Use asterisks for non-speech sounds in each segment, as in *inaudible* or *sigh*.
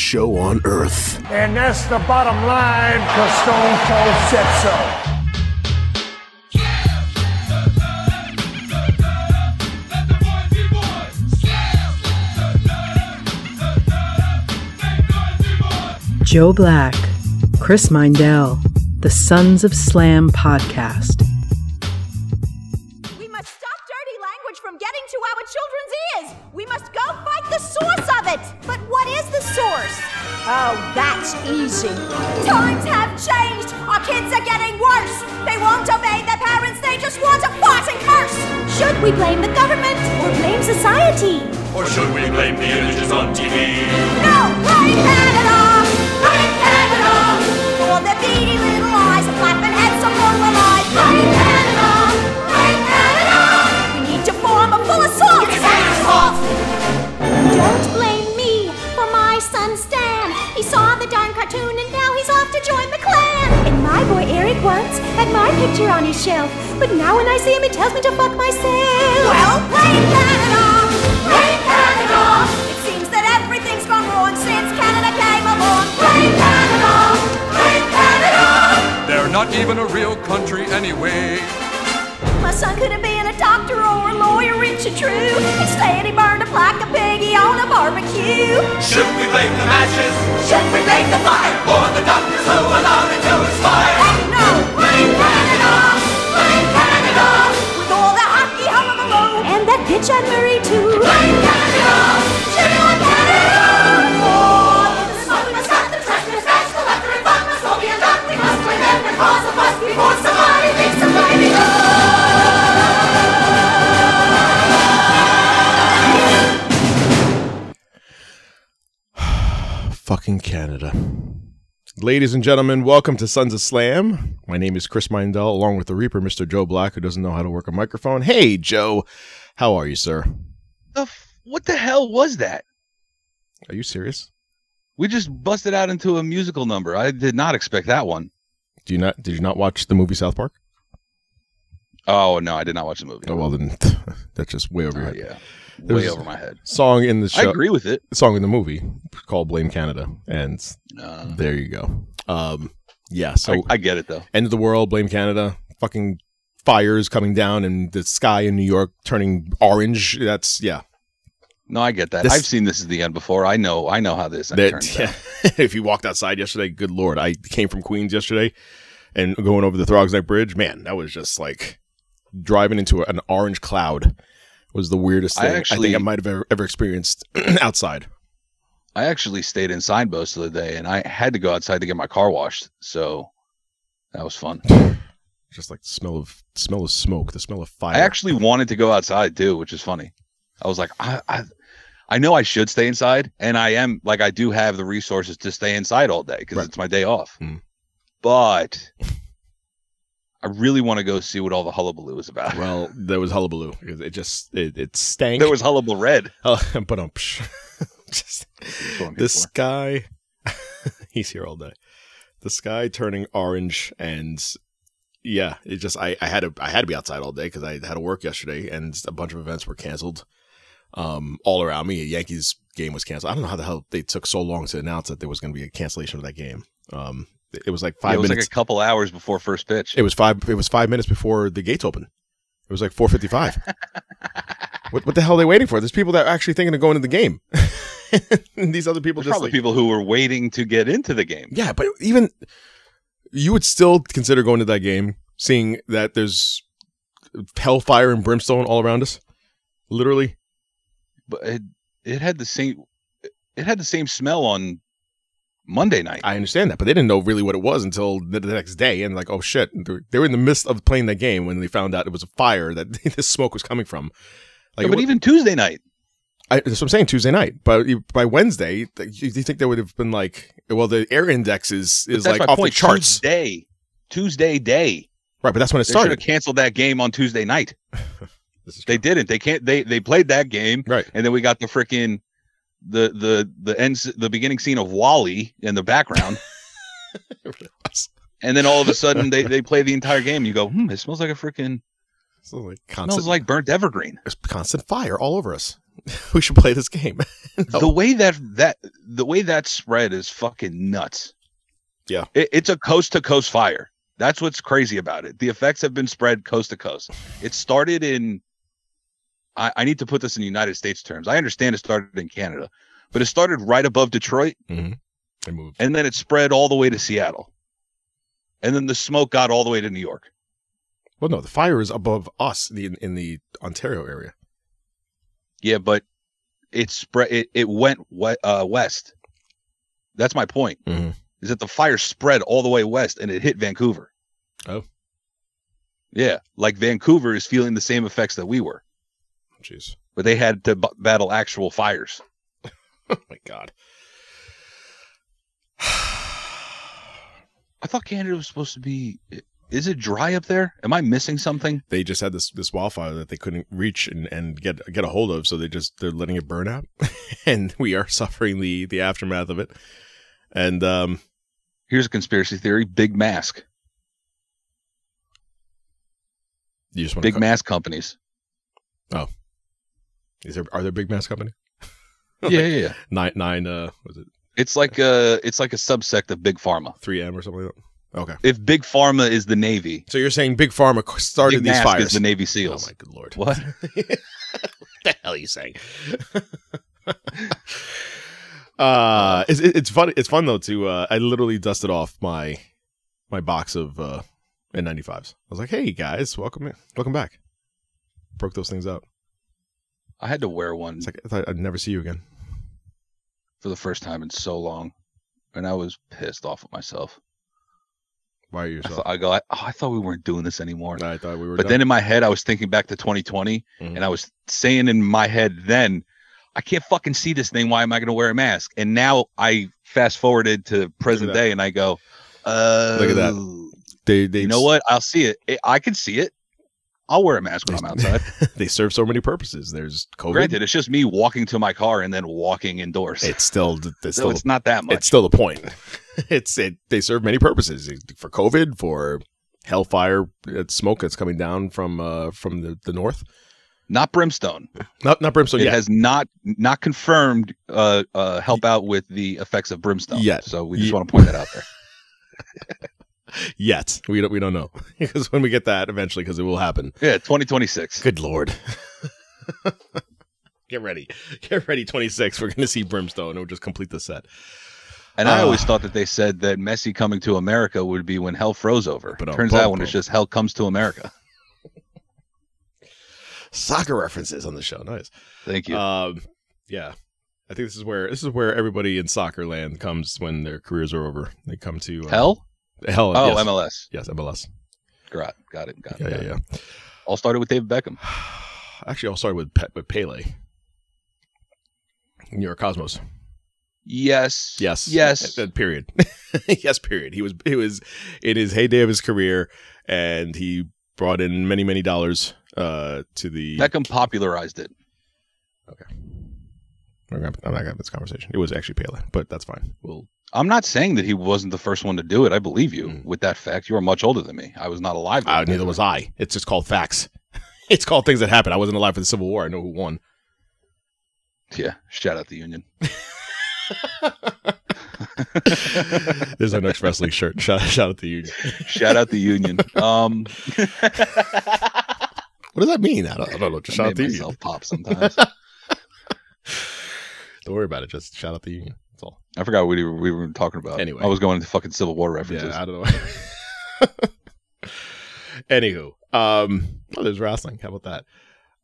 show on earth. And that's the bottom line, because Stone Cold said so. Joe Black, Chris Mindell, the Sons of Slam podcast. We blame the government or blame society? Or should we blame the images on TV? No, blame Canada. Blame Canada. For their beady little eyes and flapping heads of of lies. Blame Canada. Blame Canada. We need to form a full assault. Don't blame me for my son Stan. He saw the darn cartoon and now he's off to join the clan. And my boy Eric once had my picture on his shelf, but now when I see him, he tells me to fuck myself. Well, blame Canada. Blame Canada. It seems that everything's gone wrong since Canada came along. Blame Canada. Blame Canada. They're not even a real country anyway. My son could have been a doctor or a lawyer, rich and true. Instead, he burned up like a piggy on a barbecue. Should we blame the matches? Should we blame the fire? Or the doctors who allowed it to expire? Heck no! Blame Canada! With all the hockey and that bitch Marie too. Canada! Shame on Canada! Oh, the the trash must smash, the and fun must all be. We must blame them and cause a fuss before somebody thinks of blaming us. Fucking Canada. Ladies and gentlemen, welcome to Sons of Slam. My name is Chris Mindell, along with the Reaper, Mr. Joe Black, who doesn't know how to work a microphone. Hey, Joe. How are you, sir? the f- what the hell was that? Are you serious? We just busted out into a musical number. I did not expect that one. Do you not did you not watch the movie South Park? Oh no, I did not watch the movie. Oh well then *laughs* that's just way over oh, your head. yeah, There way over my head. Song in the show. I agree with it. song in the movie called Blame Canada. And Uh, there you go. Um yeah, so I, I get it though. end of the world, blame Canada. Fucking fires coming down and the sky in New York turning orange. That's yeah. No, I get that. This- I've seen this is the end before. I know. I know how this That, turns *laughs* yeah. *laughs* if you walked outside yesterday, good lord. I came from Queens yesterday and going over the Throgs Neck Bridge, man, that was just like driving into an orange cloud was the weirdest thing I, actually- think I might have ever, ever experienced *clears throat* outside. I actually stayed inside most of the day, and I had to go outside to get my car washed. So that was fun. *laughs* Just like the smell of smell of smoke, the smell of fire. I actually wanted to go outside too, which is funny. I was like, I, I, I know I should stay inside, and I am like I do have the resources to stay inside all day because Right. it's my day off. Mm. But I really want to go see what all the hullabaloo is about. *laughs* well, there was hullabaloo because it just it, it stank. there was hullabaloo red. *laughs* Oh, but um, *laughs* just this for. guy, he's here all day. The sky turning orange, and yeah, it just I, I had to I had to be outside all day because I had to work yesterday, and a bunch of events were canceled. Um, all around me, a Yankees game was canceled. I don't know how the hell they took so long to announce that there was going to be a cancellation of that game. Um, it was like Yeah, five it was minutes. like a couple hours before first pitch. It was five. It was five minutes before the gates open. It was like four fifty-five. *laughs* what what the hell are they waiting for? There's people that are actually thinking of going to the game. *laughs* and these other people There's just probably like, people who were waiting to get into the game. yeah, but even you would still consider going to that game, seeing that there's hellfire and brimstone all around us. Literally, But it, it had the same it had the same smell on Monday night. I understand that, but they didn't know really what it was until the, the next day, and like, oh shit, they were- they in the midst of playing that game when they found out it was a fire that *laughs* this smoke was coming from. Like, Yeah, but it wa- even Tuesday night, I, that's what I'm saying. Tuesday night, but by Wednesday, th- you, think there would have been like, well, the air index is is like off point. the charts, Tuesday, Tuesday day. right? But that's when it They should have canceled that game on Tuesday night. *laughs* They didn't. They can't. They they played that game, right. and then we got the freaking the the the end the beginning scene of WALL-E in the background, *laughs* and then all of a sudden they *laughs* they play the entire game. You go, hmm, it smells like a freaking So like It constant, smells like burnt evergreen. there's constant fire all over us. *laughs* we should play this game. No. The way that that the way that spread is fucking nuts. Yeah. It, it's a coast to coast fire. That's what's crazy about it. The effects have been spread coast to coast. It started in. I, I need to put this in United States terms. I understand it started in Canada, but it started right above Detroit, I moved. and then it spread all the way to Seattle, and then the smoke got all the way to New York. Well, no, the fire is above us the, in the Ontario area. Yeah, but it spread. It, it went we- uh, west. That's my point. Mhm. Is that the fire spread all the way west and it hit Vancouver. Oh. Yeah, like Vancouver is feeling the same effects that we were, Jeez. but they had to b- battle actual fires. *laughs* Oh my god. *sighs* I thought Canada was supposed to be. Is it dry up there? Am I missing something? They just had this this wildfire that they couldn't reach and, and get get a hold of, so they just they're letting it burn out, *laughs* and we are suffering the the aftermath of it. And um, Here's a conspiracy theory: big mask, you just want big mask companies. Is there are there big mass company? *laughs* yeah, yeah, yeah. *laughs* Nine nine uh was it It's like a it's like a subsect of big pharma. three M or something like that? Okay. If big pharma is the Navy, So you're saying Big Pharma started big these mask fires? is the Navy seals. oh my good lord! What? *laughs* what the hell are you saying? uh, it's it's fun. It's fun though to. Uh, I literally dusted off my my box of uh N95s. I was like, "Hey guys, welcome in. welcome back." Broke those things out. I had to wear one It's like I thought I'd never see you again. for the first time in so long, and I was pissed off at myself. Why are you I, yourself? thought, I go, I, oh, I thought we weren't doing this anymore. I thought we were. But done. then in my head, I was thinking back to 2020, Mhm. and I was saying in my head then, I can't fucking see this thing. Why am I going to wear a mask? And now I fast forwarded to present day, and I go, uh, Look at that. they they You know what? I'll see it. I can see it. I'll wear a mask when I'm outside. *laughs* they serve so many purposes. There's COVID. Granted, it's just me walking to my car and then walking indoors. It's still it's so still it's not that much. it's still the point. *laughs* It's it. They serve many purposes for COVID, for hellfire uh, smoke that's coming down from uh from the, the north. not brimstone. Not not brimstone it yet. has not not confirmed uh, uh, help out with the effects of brimstone. Yet. So we just want to point that out there. *laughs* yet we don't we don't know *laughs* because when we get that eventually, because it will happen. Yeah, 2026. Good lord. *laughs* Get ready, get ready. Twenty six. We're gonna see brimstone. and We'll just complete the set. And I Uh, always thought that they said that Messi coming to America would be when hell froze over. But, uh, Turns out when it's just hell comes to America. *laughs* Soccer references on the show. Nice. Thank you. Um, yeah, I think this is where this is where everybody in soccer land comes when their careers are over. They come to uh, hell? Oh, yes. MLS. Yes, MLS. Got, got it. Got it. Yeah, got yeah, it. yeah. All started with David Beckham. *sighs* Actually, I'll start with Pe- with Pele. New York Cosmos. Yes. Yes. Yes. Period. *laughs* yes. Period. He was he was in his heyday of his career, and he brought in many many dollars uh, to the. Beckham popularized it. Okay. I'm not gonna have this conversation. It was actually Pele, but that's fine. We'll I'm not saying that he wasn't the first one to do it. I believe you Mm. with that fact. You are much older than me. I was not alive. Uh, neither was I. It's just called facts. *laughs* It's called things that happened. I wasn't alive for the Civil War. I know who won. Yeah. Shout out the Union. *laughs* *laughs* There's our next wrestling shirt. Shout, shout out to you. Shout out the Union. Um, What does that mean? I don't, I don't know. Just I shout out you. myself pop sometimes. Don't worry about it. Just shout out the union. That's all. I forgot what we were, we were talking about. Anyway. I was going into fucking Civil War references. Yeah, I don't know. *laughs* Anywho, um, oh, there's wrestling. How about that?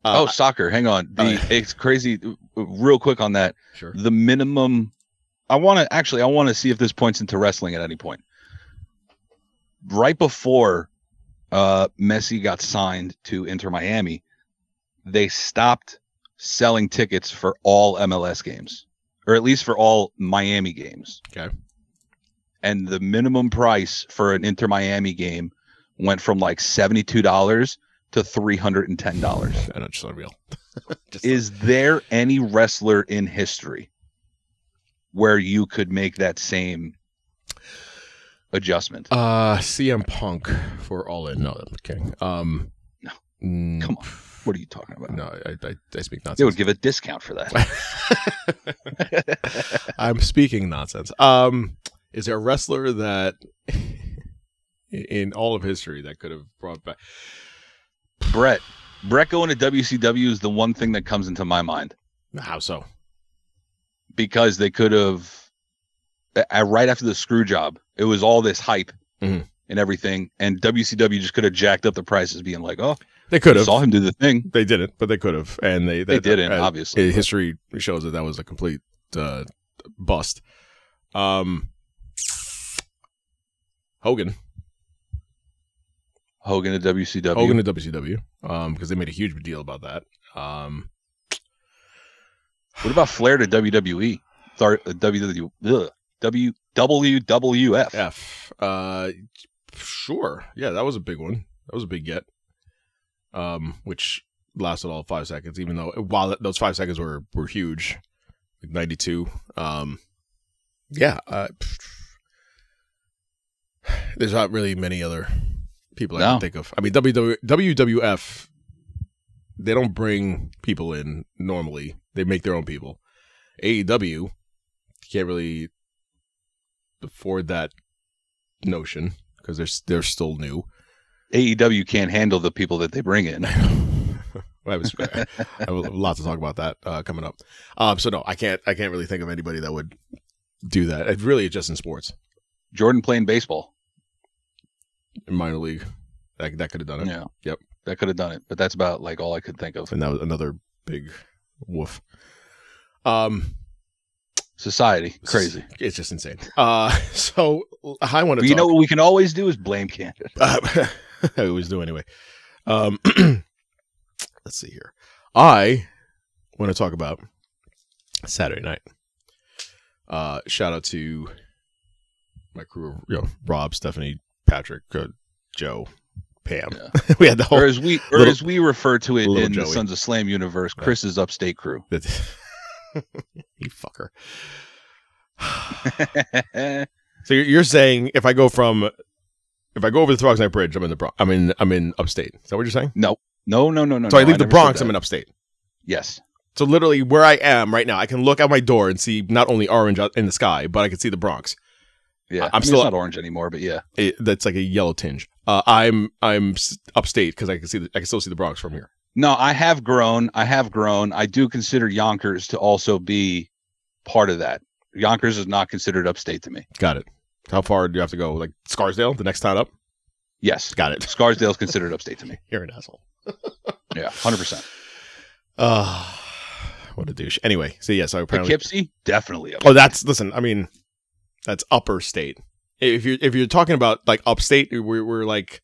Uh, oh, soccer. Hang on. The yeah. it's crazy. Real quick on that. sure. The minimum. I want to actually. I want to see if this points into wrestling at any point. Right before uh, Messi got signed to Inter Miami, they stopped selling tickets for all MLS games, or at least for all Miami games. Okay. And the minimum price for an Inter Miami game went from like seventy-two dollars to three hundred and ten dollars. I know, just unreal. *laughs* just Is there any wrestler in history where you could make that same adjustment? uh CM Punk for All In. No, I'm kidding. Um, Mm, Come on. What are you talking about? No, I, I, I speak nonsense. They would give a discount for that. *laughs* I'm speaking nonsense. Um, is there a wrestler that *laughs* in all of history that could have brought back? Brett. Brett going to WCW is the one thing that comes into my mind How so? because they could have, uh, right after the screw job, it was all this hype Mhm. and everything. And WCW just could have jacked up the prices, being like, oh, They could I have. saw him do the thing. They didn't, but they could have, and they They didn't, uh, obviously, history shows that that was a complete uh, bust. Um, Hogan, Hogan to WCW. Hogan to WCW, um, because they made a huge deal about that. Um, What about Flair to WWE? Thar- uh, WW, ugh, W, WWF. F, uh, sure, yeah, that was a big one. That was a big get. Um, which lasted all five seconds, even though while those five seconds were were huge, like ninety two. Um, yeah, uh, *sighs* there's not really many other people I No. can think of. I mean, WW, WWF, they don't bring people in normally; they make their own people. AEW can't really afford that notion because they're they're still new. AEW can't handle the people that they bring in. *laughs* I, was, *laughs* I have a lot to talk about that uh, coming up. Um, so no, I can't. I can't really think of anybody that would do that. It really just in sports, Jordan playing baseball. in minor league. That that could have done it. Yeah. Yep. That could have done it, but that's about like all I could think of. And that was another big woof. Um, Society, crazy. It's just insane. Uh, *laughs* so I want to. You know what we can always do is blame Canada. Uh, *laughs* I always do anyway. Um, *clears throat* let's see here. I want to talk about Saturday night. Uh, shout out to my crew, you know, Rob, Stephanie, Patrick, uh, Joe, Pam. *laughs* we had the whole Or as we or little- as we refer to it in the Sons of Slam universe, Chris's upstate crew. *laughs* you fucker. *sighs* So you're saying if I go from if I go over the Throgs Neck Bridge, I'm in the Bronx. I'm in I'm in upstate. Is that what you're saying? no, no, no, no, no. So I no, leave the Bronx. I'm in upstate. Yes. So literally where I am right now, I can look out my door and see not only orange in the sky, but I can see the Bronx. Yeah. I'm I mean, still- it's not orange anymore, but yeah. It, that's like a yellow tinge. Uh, I'm I'm upstate because I can see the, I can still see the Bronx from here. No, I have grown. I have grown. I do consider Yonkers to also be part of that. Yonkers is not considered upstate to me. Got it. How far do you have to go? Like Scarsdale, the next town up? Yes. Got it. Scarsdale's considered upstate to me. *laughs* You're an asshole. *laughs* Yeah, hundred percent. Uh, what a douche. Anyway, so yes, I apparently. Poughkeepsie, definitely. Up. Oh, that's listen. I mean, that's upper state. If you're if you're talking about like upstate, we're we're like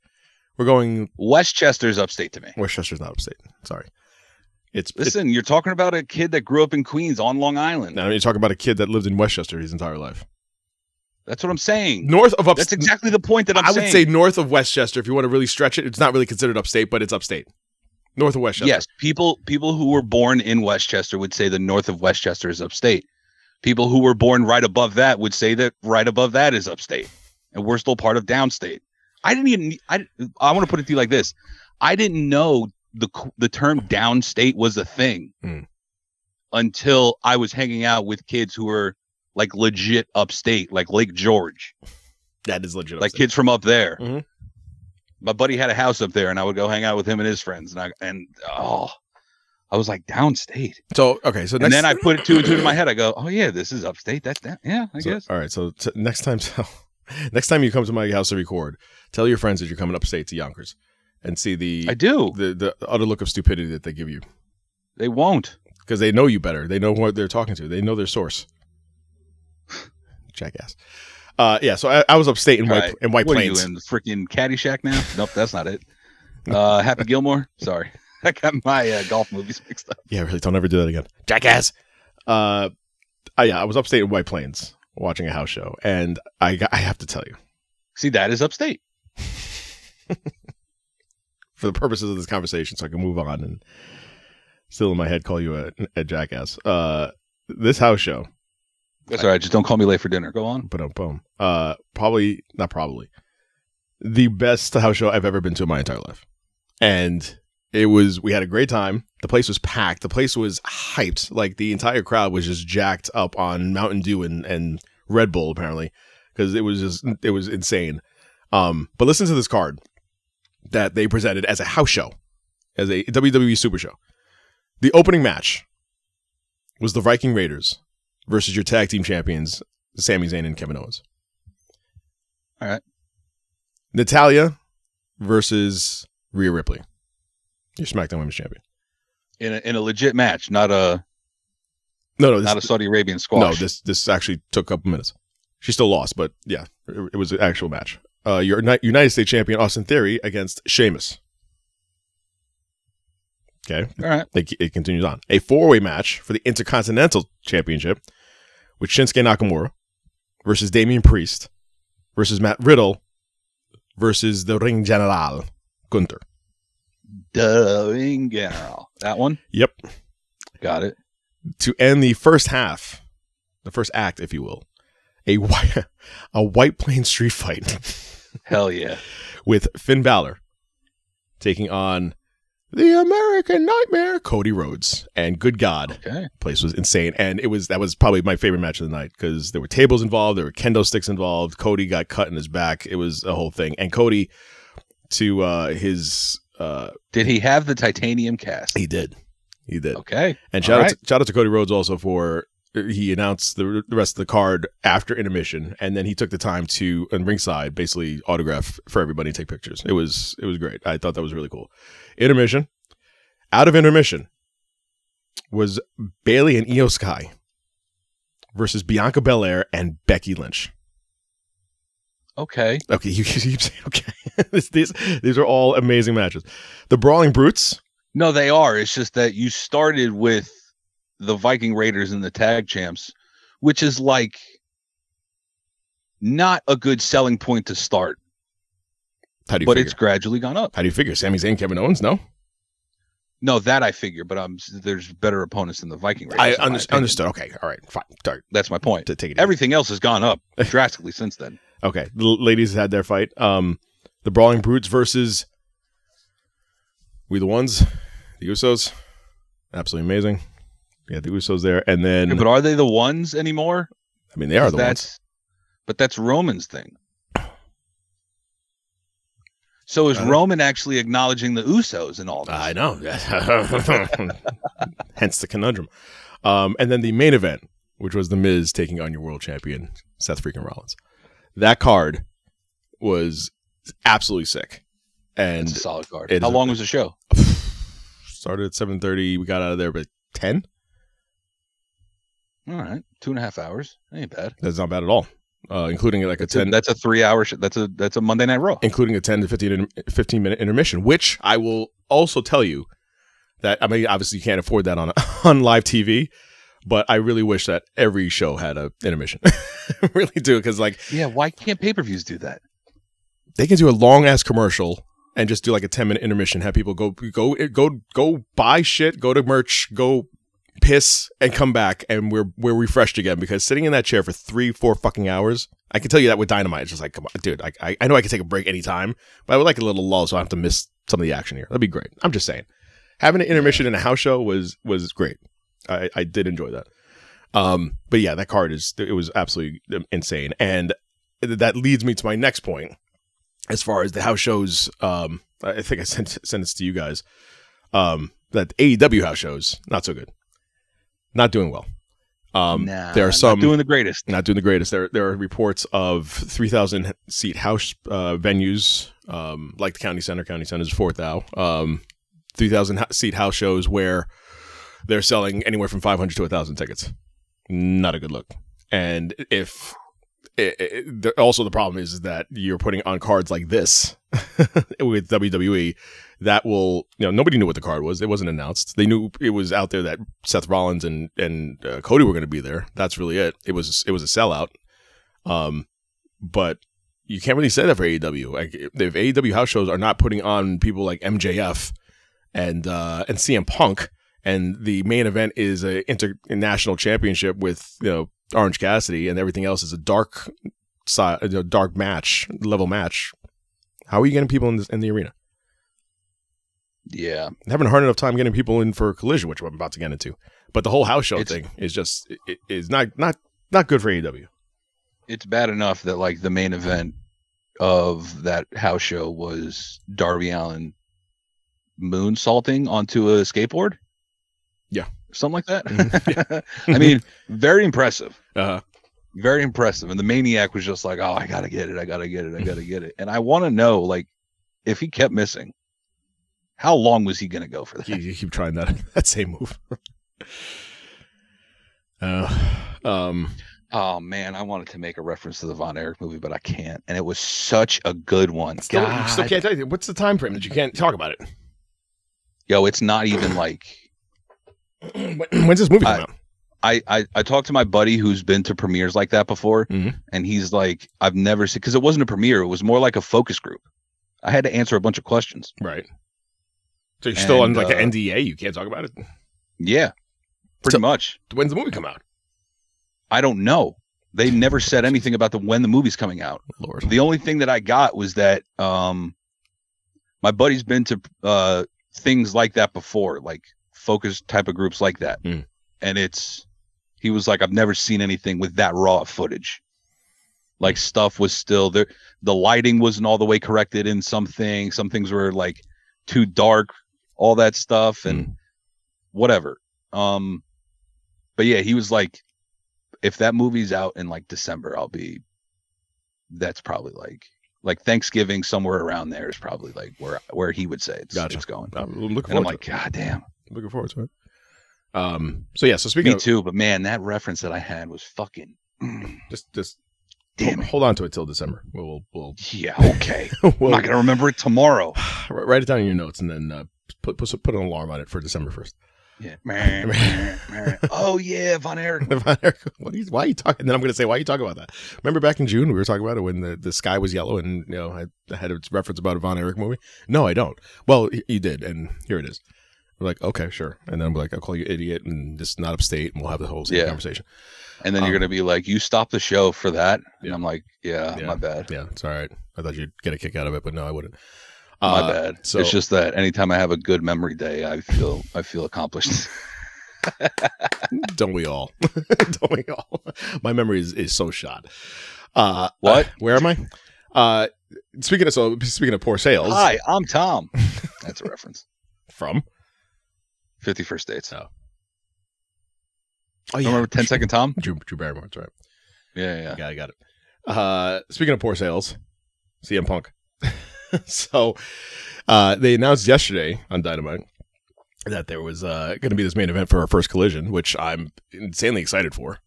we're going. Westchester's upstate to me. Westchester's not upstate. Sorry, it's. Listen, you're talking about a kid that grew up in Queens on Long Island. Now you're talking about a kid that lived in Westchester his entire life. That's what I'm saying. North of upstate. That's exactly the point that I'm saying. I saying. would say north of Westchester. If you want to really stretch it, it's not really considered upstate, but it's upstate. North of Westchester. Yes, people people who were born in Westchester would say the north of Westchester is upstate. People who were born right above that would say that right above that is upstate, and we're still part of downstate. I didn't even. I I want to put it to you like this: I didn't know the the term downstate was a thing Hmm. until I was hanging out with kids who were like legit upstate, like Lake George, that is legit. like upstate. kids from up there. Mhm. My buddy had a house up there, and I would go hang out with him and his friends, and I and oh, I was like downstate. So okay, so and next, then I put it two and two in my head. I go, oh yeah, this is upstate. That's that. Yeah, I so- guess. All right, so t- next time, *laughs* tell, next time you come to my house to record, tell your friends that you're coming upstate to Yonkers, and see the I do. the the utter look of stupidity that they give you They won't. because they know you better. They know what they're talking to. They know their source. Jackass. Uh, yeah. So I, I was upstate in All White right. in White what Plains. are you in freaking Caddyshack now? nope, that's not it. Uh, Happy Gilmore. Sorry, *laughs* I got my uh, golf movies mixed up. Yeah, really. Don't ever do that again. Jackass. Uh, I, yeah, I was upstate in White Plains watching a house show, and I I have to tell you, See, that is upstate. *laughs* for the purposes of this conversation, so I can move on and still in my head call you a, a jackass. Uh, this house show, That's all right. Just don't call me late for dinner. Go on. boom, boom. Uh, probably not probably the best house show I've ever been to in my entire life, and It was we had a great time. The place was packed. The place was hyped. Like the entire crowd was just jacked up on Mountain Dew and, and Red Bull apparently because it was just it was insane. Um, but listen to this card that they presented as a house show, as a WWE Super Show. The opening match was the Viking Raiders versus your tag team champions, Sami Zayn and Kevin Owens. All right. Natalya versus Rhea Ripley, your SmackDown Women's Champion. In a, in a legit match, not a No, no, this, not a Saudi Arabian squash. no. This this actually took a couple minutes. She still lost, but yeah, it, it was an actual match. Uh, your United States Champion Austin Theory against Sheamus. Okay, All right. it, it continues on. A four way match for the Intercontinental Championship with Shinsuke Nakamura versus Damian Priest versus Matt Riddle versus the Ring General Gunther. The Ring general. That one. Yep. Got it. To end the first half, the first act, if you will, a white, *laughs* a White Plain street fight *laughs* Hell yeah. with Finn Balor taking on the American Nightmare, Cody Rhodes. And good God, Okay. place was insane and it was that was probably my favorite match of the night because there were tables involved there were kendo sticks involved cody got cut in his back it was a whole thing and cody to uh his uh Did he have the titanium cast? he did he did Okay. and shout out, right. to, shout out to cody rhodes also for he announced the, the rest of the card after intermission and then he took the time to on ringside basically autograph for everybody and take pictures. It was it was great. I thought that was really cool. Intermission. Out of intermission was Bayley and Iyo Sky versus bianca belair and becky lynch. Okay. okay you, *laughs* you keep saying okay. *laughs* This- these these are all amazing matches. The brawling brutes. No, they are. It's just that you started with the Viking Raiders and the tag champs, which is like not a good selling point to start, how do you but figure? it's gradually gone up. how do you figure Sami Zayn Kevin Owens no No, that I figure, but um, there's better opponents than the Viking Raiders. I under- understood. Okay, all right, fine. Sorry That's my point. to take it. easy. Everything else has gone up *laughs* drastically since then. Okay, the ladies had their fight. Um, the Brawling Brutes versus we the ones, the Usos. Absolutely amazing. Yeah, the Usos there, and then but are they the ones anymore? I mean they are the ones. But that's Roman's thing. So is Roman actually acknowledging the Usos and all this? I know. *laughs* Hence the conundrum. Um, and then the main event, which was the Miz taking on your world champion Seth freaking Rollins. That card was absolutely sick, and It's a solid card. How long was the show? *sighs* started at seven thirty. We got out of there by ten. All right, two and a half hours. Ain't bad. That's not bad at all. Uh, including like a That's a, ten, that's a three-hour. Sh- that's a that's a Monday Night Raw. including a 10 to 15, inter- 15 minute intermission, which I will also tell you that I mean, obviously you can't afford that on *laughs* on live TV, but I really wish that every show had a intermission. *laughs* Really do because like Yeah, why can't pay-per-views do that? they can do a long ass commercial and just do like a 10 minute intermission, have people go go go go buy shit, go to merch, go piss and come back and we're we're refreshed again because sitting in that chair for three four fucking hours i can tell you that with dynamite it's just like come on dude i, I, know i can take a break anytime but i would like a little lull so i don't have to miss some of the action here. That'd be great. I'm just saying. Having an intermission in a house show was was great. I i did enjoy that. Um but yeah that card is it was absolutely insane. And that leads me to my next point as far as the house shows um i think i sent sent this to you guys. Um that aew house shows not so good not doing well. Um, Nah, there are not some doing the greatest. not doing the greatest. There there are reports of three thousand seat house uh, venues, um, like the county center. County center is fourth thou. Um, three thousand seat house shows where they're selling anywhere from five hundred to thousand tickets. Not a good look. And if it, it, the, also the problem is that you're putting on cards like this *laughs* with WWE that will you know nobody knew what the card was. It wasn't announced. They knew it was out there that Seth Rollins and and uh, Cody were going to be there. That's really it. It was it was a sellout. Um but you can't really say that for AEW like if AEW house shows are not putting on people like MJF and uh and CM Punk and the main event is a international championship with you know Orange Cassidy and everything else is a dark side a dark match level match how are you getting people in, this, in the arena Yeah. having a hard enough time getting people in for collision, which I'm about to get into. But the whole house show It's- thing is just it, is not not not good for AEW. It's bad enough that like the main event of that house show was Darby Allin moonsaulting onto a skateboard. Yeah. Something like that. *laughs* Mhm. I mean, very impressive. Uh, Very impressive. And the maniac was just like, Oh, I gotta get it, I gotta get it, I gotta get it. And I wanna know, like, if he kept missing, how long was he gonna go for that? you, you keep trying that *laughs* that same move. *laughs* uh, um, Oh man, I wanted to make a reference to the Von Erich movie, but I can't. And it was such a good one. still, you still can't tell you what's the time frame that you can't talk about it. Yo, it's not even *clears throat* like When's this movie come I- out? I, I I talked to my buddy who's been to premieres like that before, Mhm. and he's like, I've never seen because it wasn't a premiere; it was more like a focus group. I had to answer a bunch of questions. Right. So you're still on like uh, an NDA. You can't talk about it. Yeah, pretty So- much. When's the movie come out? I don't know. They never said anything about the when the movie's coming out. Lord. The only thing that I got was that um, my buddy's been to uh things like that before, like focus type of groups like that, Mm. and it's he was like, I've never seen anything with that raw footage. Like stuff was still there. The lighting wasn't all the way corrected in some things. Some things were like too dark, all that stuff, and whatever. Um, but yeah, he was like, if that movie's out in like December, I'll be. That's probably like like Thanksgiving somewhere around there is probably like where where he would say it's, Gotcha. it's going. I'm looking And I'm like, God damn. it. Looking forward to it. Um. So yeah. So speaking Me of too, but man, that reference that I had was fucking. mm, just just Damn hold, hold on to it till December. We'll we'll, we'll, Yeah, okay. *laughs* I'm not gonna remember it tomorrow. *sighs* write it down in your notes and then uh, put put put an alarm on it for December first. Yeah. Oh yeah, *laughs* Von Erich. what are you, why are you talking? And then I'm going to say, why are you talking about that? Remember back in June we were talking about it when the, the sky was yellow and you know I, I had a reference about a Von Erich movie. No, I don't. Well, you did, and here it is. We're like, okay, sure. And then I'm like, I'll call you idiot and just not upstate, and we'll have the whole same Yeah. conversation. And then you're Um, gonna be like, "You stop the show for that," and Yeah. I'm like, "Yeah, Yeah. my bad, Yeah, it's all right. I thought you'd get a kick out of it, but no, I wouldn't. My Uh, bad." So it's just that anytime I have a good memory day, I feel I feel accomplished. *laughs* don't we all? *laughs* don't we all? My memory is, is so shot. Uh, What? uh, where am I? Uh, speaking of so speaking of poor sales Hi, I'm Tom. *laughs* That's a reference. from Fifty First Dates. Oh. oh Remember 10 Second Tom? Drew, Drew Barrymore. That's right. Yeah, yeah. Yeah, I got it. Uh, speaking of poor sales, CM Punk. *laughs* so uh, they announced yesterday on Dynamite that there was uh, going to be this main event for our first collision, which I'm insanely excited for.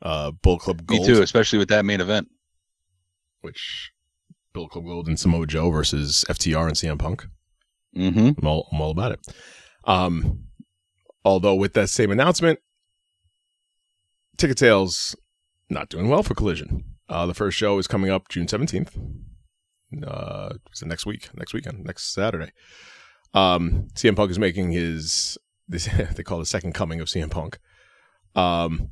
Uh, Bullet Club Me Gold, too, especially with that main event. which Bullet Club Gold and Samoa Joe versus FTR and CM Punk. Mm-hmm. I'm all, I'm all about it. Um, although with that same announcement, ticket sales not doing well for Collision. Uh, the first show is coming up June 17th. Uh, next week, next weekend, next Saturday. Um, CM Punk is making his *laughs* this they call it the second coming of CM Punk. Um,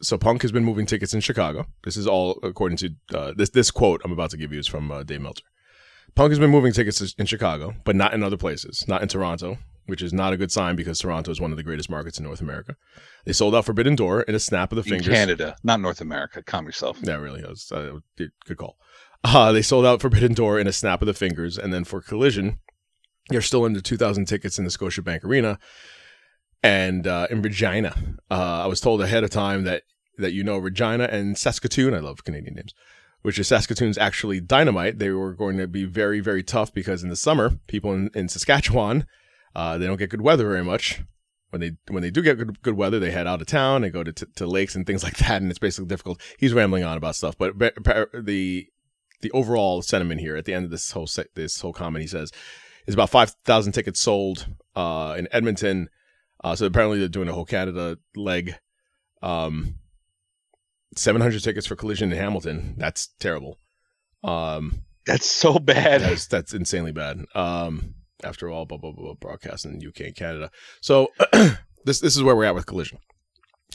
so Punk has been moving tickets in Chicago. This is all according to uh, this this quote I'm about to give you is from uh, Dave Meltzer. Punk has been moving tickets in Chicago, but not in other places, not in Toronto, which is not a good sign because Toronto is one of the greatest markets in North America. They sold out Forbidden Door in a snap of the In fingers. Canada, not North America. Calm yourself. Yeah, really. Was, uh, good call. Uh, they sold out Forbidden Door in a snap of the fingers. And then for Collision, you're still under 2,000 tickets in the Scotiabank Arena. And uh, in Regina, uh, I was told ahead of time that, that you know Regina and Saskatoon. I love Canadian names. Which is Saskatoon's actually dynamite. They were going to be very, very tough because in the summer, people in, in Saskatchewan, uh, they don't get good weather very much when they when they do get good, good weather, they head out of town. They go to, to lakes and things like that, and it's basically difficult. He's rambling on about stuff, but the the overall sentiment here at the end of this whole se- this whole comment, he says, is about five thousand tickets sold uh, in Edmonton. Uh, so apparently they're doing a whole Canada leg. Um, seven hundred tickets for Collision in Hamilton. That's terrible. Um, That's so bad. that's that's insanely bad. Um, after all, blah blah blah, blah broadcast in the UK and Canada. So *clears throat* this this is where we're at with collision,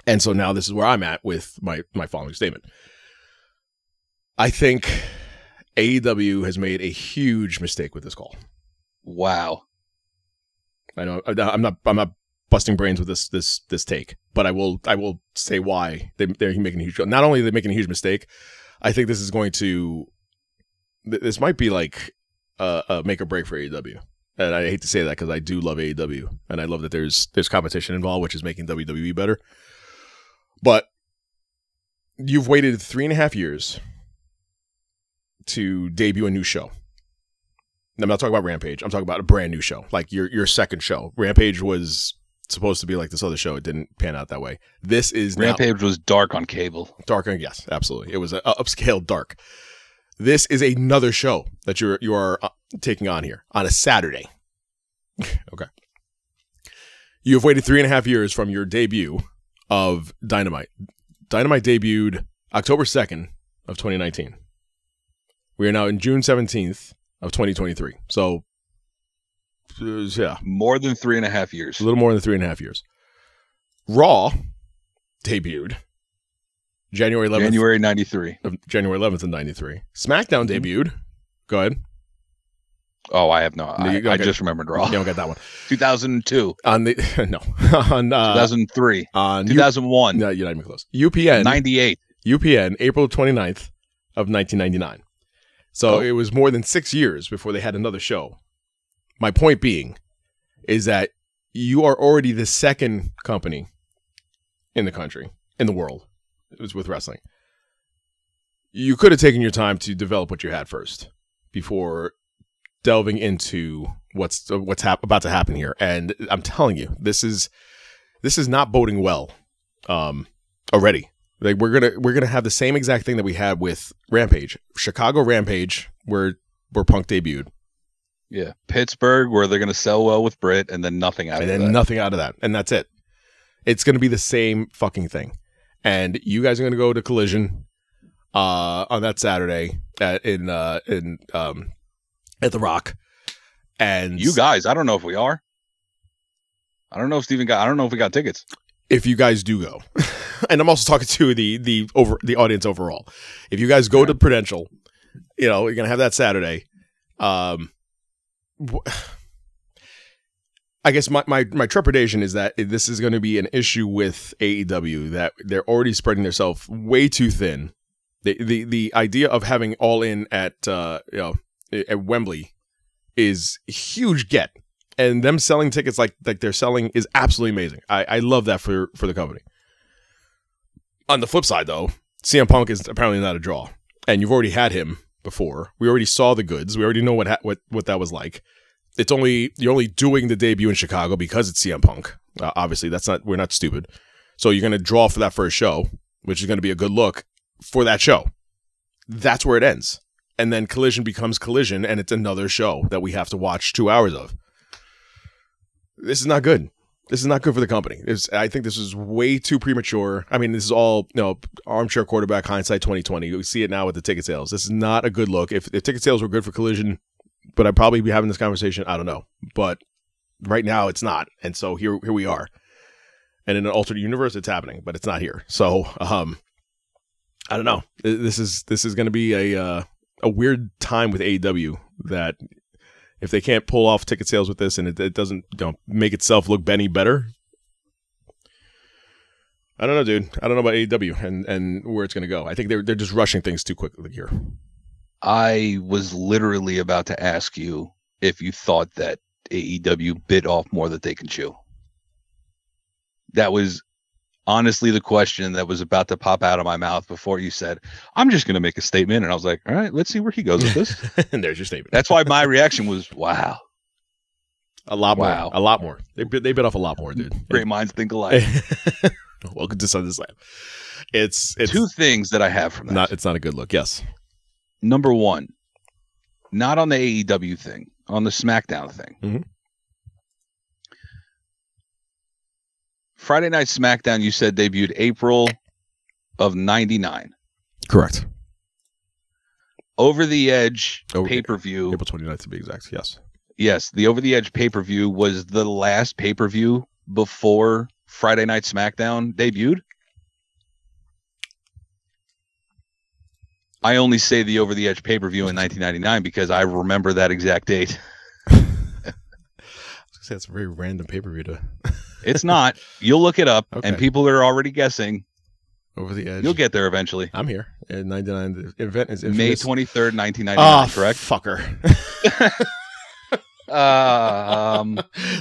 and so now this is where I'm at with my my following statement. I think AEW has made a huge mistake with this call. Wow. I know I'm not I'm not busting brains with this this this take, but I will I will say why they, they're making a huge. Not only are they making a huge mistake, I think this is going to this might be like a, a make or break for AEW. And I hate to say that because I do love AEW, and I love that there's there's competition involved, which is making WWE better. But you've waited three and a half years to debut a new show. I'm not talking about Rampage. I'm talking about a brand new show, like your your second show. Rampage was supposed to be like this other show. It didn't pan out that way. This is now- Rampage was dark on cable. Dark on Yes, absolutely. It was a, a upscale dark. This is another show that you're you are uh, taking on here on a Saturday. *laughs* okay. You have waited three and a half years from your debut of Dynamite. Dynamite debuted October second of 2019. We are now in June 17th of 2023. So, uh, yeah, More than three and a half years. a little more than three and a half years. Raw debuted January 11th January 93. of January 11th of 93. SmackDown debuted. Go ahead. Oh, I have no. No, I, you- I just remembered Raw. You don't get that one. 2002, On the *laughs* no. on uh 2003, on U- 2001, no, you're not even close. UPN 98. UPN April 29th of 1999. So Oh. it was more than 6 years before they had another show. My point being is that you are already the second company in the country, in the world. It was with wrestling. You could have taken your time to develop what you had first before delving into what's what's hap- about to happen here. And I'm telling you, this is this is not boding well um, already. Like we're gonna we're gonna have the same exact thing that we had with Rampage, Chicago Rampage, where where Punk debuted, Yeah. Pittsburgh, where they're to sell well with Britt and then nothing out and of then that. nothing out of that, and that's it. It's gonna be the same fucking thing, and you guys are gonna go to Collision uh, on that Saturday at, in uh, in um, at the Rock, and you guys, I don't know if we are. I don't know if Steven got, I don't know if we got tickets. If you guys do go, *laughs* and I'm also talking to the the over the audience overall. If you guys go to Prudential, you know you're gonna have that Saturday. Um, wh- I guess my, my my trepidation is that this is going to be an issue with AEW that they're already spreading themselves way too thin. The the the idea of having all in at uh you know at Wembley is huge get and them selling tickets like like they're selling is absolutely amazing. I, I love that for for the company. On the flip side, though, CM Punk is apparently not a draw, and you've already had him before. We already saw the goods. We already know what ha- what what that was like. It's only you're only doing the debut in Chicago because it's CM Punk. Uh, obviously, that's not we're not stupid. So you're gonna draw for that first show, which is gonna be a good look for that show. That's where it ends, and then Collision becomes Collision, and it's another show that we have to watch two hours of this is not good. This is not good for the company. This, I think this is way too premature. I mean, this is all you know, armchair quarterback hindsight twenty twenty. We see it now with the ticket sales. This is not a good look. If, if ticket sales were good for Collision, but I'd probably be having this conversation. I don't know, but right now it's not, and so here here we are. And in an alternate universe, it's happening, but it's not here. So, um, I don't know. This is this is going to be a uh, a weird time with AEW that if they can't pull off ticket sales with this and it, it doesn't you know, make itself look any better, I don't know, dude. I don't know about AEW and, and where it's going to go. I think they're they're just rushing things too quickly here. I was literally about to ask you if you thought that AEW bit off more that they can chew. That was honestly the question that was about to pop out of my mouth before you said, I'm just going to make a statement. And I was like, all right, let's see where he goes with this. *laughs* and there's your statement. That's why my reaction was, wow, a lot more. A lot more. They bit, they bit off a lot more, dude. great minds think alike. *laughs* Welcome to Sunday Slam. It's it's Two things that I have from that. not it's not a good look. Yes. Number one, not on the AEW thing, on the SmackDown thing. Mhm. Friday Night SmackDown, you said debuted April of 99. Correct. Over the Edge pay per view. April 29th to be exact. Yes. Yes, the Over the Edge pay per view was the last pay per view before Friday Night SmackDown debuted. I only say the Over the Edge pay per view in 1999 because I remember that exact date. *laughs* See, that's a very random pay per view to It's not. You'll look it up, and people are already guessing. over the edge. You'll get there eventually. I'm here. And 99. The event is May infamous. twenty third, nineteen ninety Oh, nine. correct. fucker. *laughs* Um,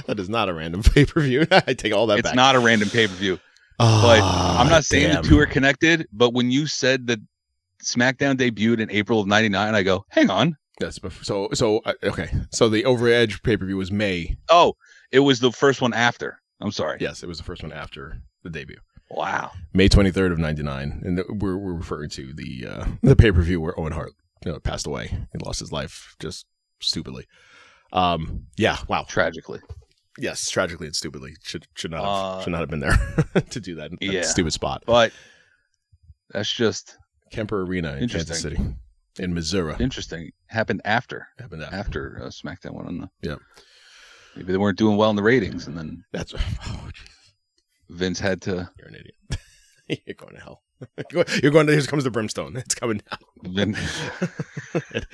that is not a random *laughs* pay per view. *laughs* I take all that it's back. not a random pay per view. But Ah, I'm not saying damn. the two are connected. But when you said that SmackDown debuted in April of '99, I go, hang on. Yes, but so so uh, okay. So the Over Edge pay per view was May. Oh, it was the first one after. I'm sorry. Yes, it was the first one after the debut. Wow. May 23rd of 99 and we're, we're referring to the uh, the pay-per-view where Owen Hart you know, passed away and lost his life just stupidly. Um yeah, wow. Tragically. Yes, tragically and stupidly. Should should not have, Uh, should not have been there *laughs* to do that, that yeah. stupid spot. But that's just Kemper Arena in Kansas City in Missouri. interesting. Happened after Happened after. after uh, SmackDown went on the. Yep. Maybe they weren't doing well in the ratings, and then That's *laughs* oh, Vince had to. you're an idiot. *laughs* you're going to hell. *laughs* You're going to here comes the brimstone. It's coming down. It,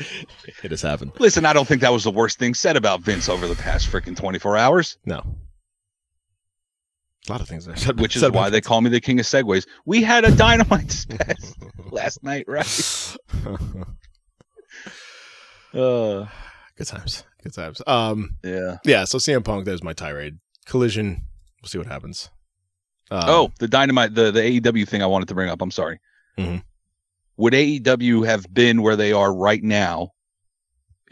it has happened. Listen, I don't think that was the worst thing said about Vince over the past freaking 24 hours, No. A lot of things I said, which is why they call me the king of segways. We had a dynamite spaz last night, right? Uh, Good times. Good times. Um, yeah. yeah. So CM Punk, there's my tirade. Collision. We'll see what happens. Um, oh, the dynamite, the, the AEW thing I wanted to bring up. I'm sorry. Mhm. Would AEW have been where they are right now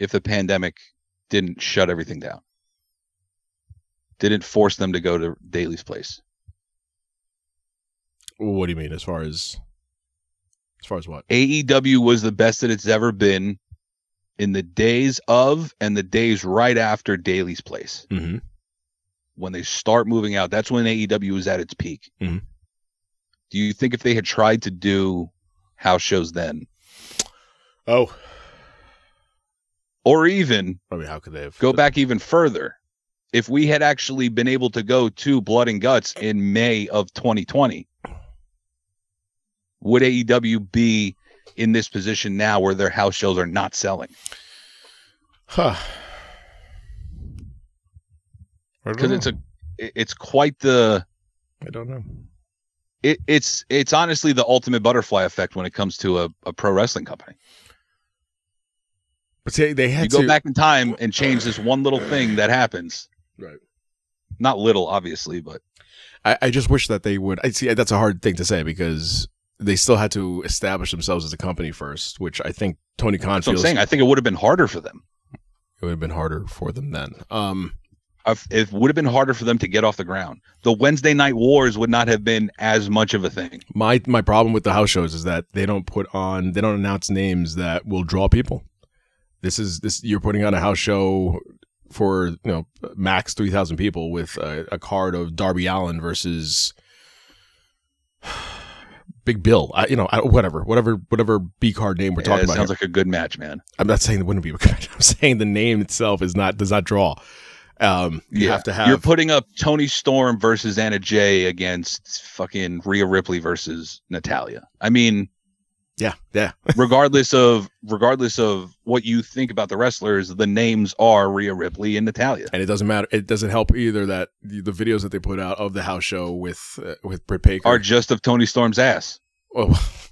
if the pandemic didn't shut everything down? Didn't force them to go to Daily's place. What do you mean? As far as, as far as what? AEW was the best that it's ever been in the days of and the days right after Daily's place. Mm-hmm. When they start moving out, that's when AEW was at its peak. Mhm. Do you think if they had tried to do house shows then, Oh, or even I mean, how could they have go back even further, if we had actually been able to go to Blood and Guts in May of 2020, would AEW be in this position now where their house shows are not selling? Huh. Because it's a, it's quite the, I don't know. it, it's it's honestly the ultimate butterfly effect when it comes to a, a pro wrestling company. But see, they had You go back in time and change this one little thing that happens. Right. Not little, obviously, but I, I just wish that they would. I see that's a hard thing to say because they still had to establish themselves as a company first, which I think Tony Khan that's what I'm saying. I think it would have been harder for them. it would have been harder for them then. Um, It would have been harder for them to get off the ground. The Wednesday night wars would not have been as much of a thing. my my problem with the house shows is that they don't put on they don't announce names that will draw people. This is this you're putting on a house show for you know max three thousand people with a, a card of Darby Allin versus Big Bill. I, you know I, whatever whatever whatever B card name we're Yeah, talking it about. sounds here. like a good match, man. I'm not saying it wouldn't be. a good- *laughs* match. I'm saying the name itself is not does not draw. Um, you have to have You're putting up Toni Storm versus Anna Jay against fucking Rhea Ripley versus Natalya. I mean, yeah yeah *laughs* regardless of regardless of what you think about the wrestlers, the names are Rhea Ripley and Natalya. and it doesn't matter. It doesn't help either that the, the videos that they put out of the house show with uh, with Britt Baker Are just of Toni Storm's ass. Oh, *laughs*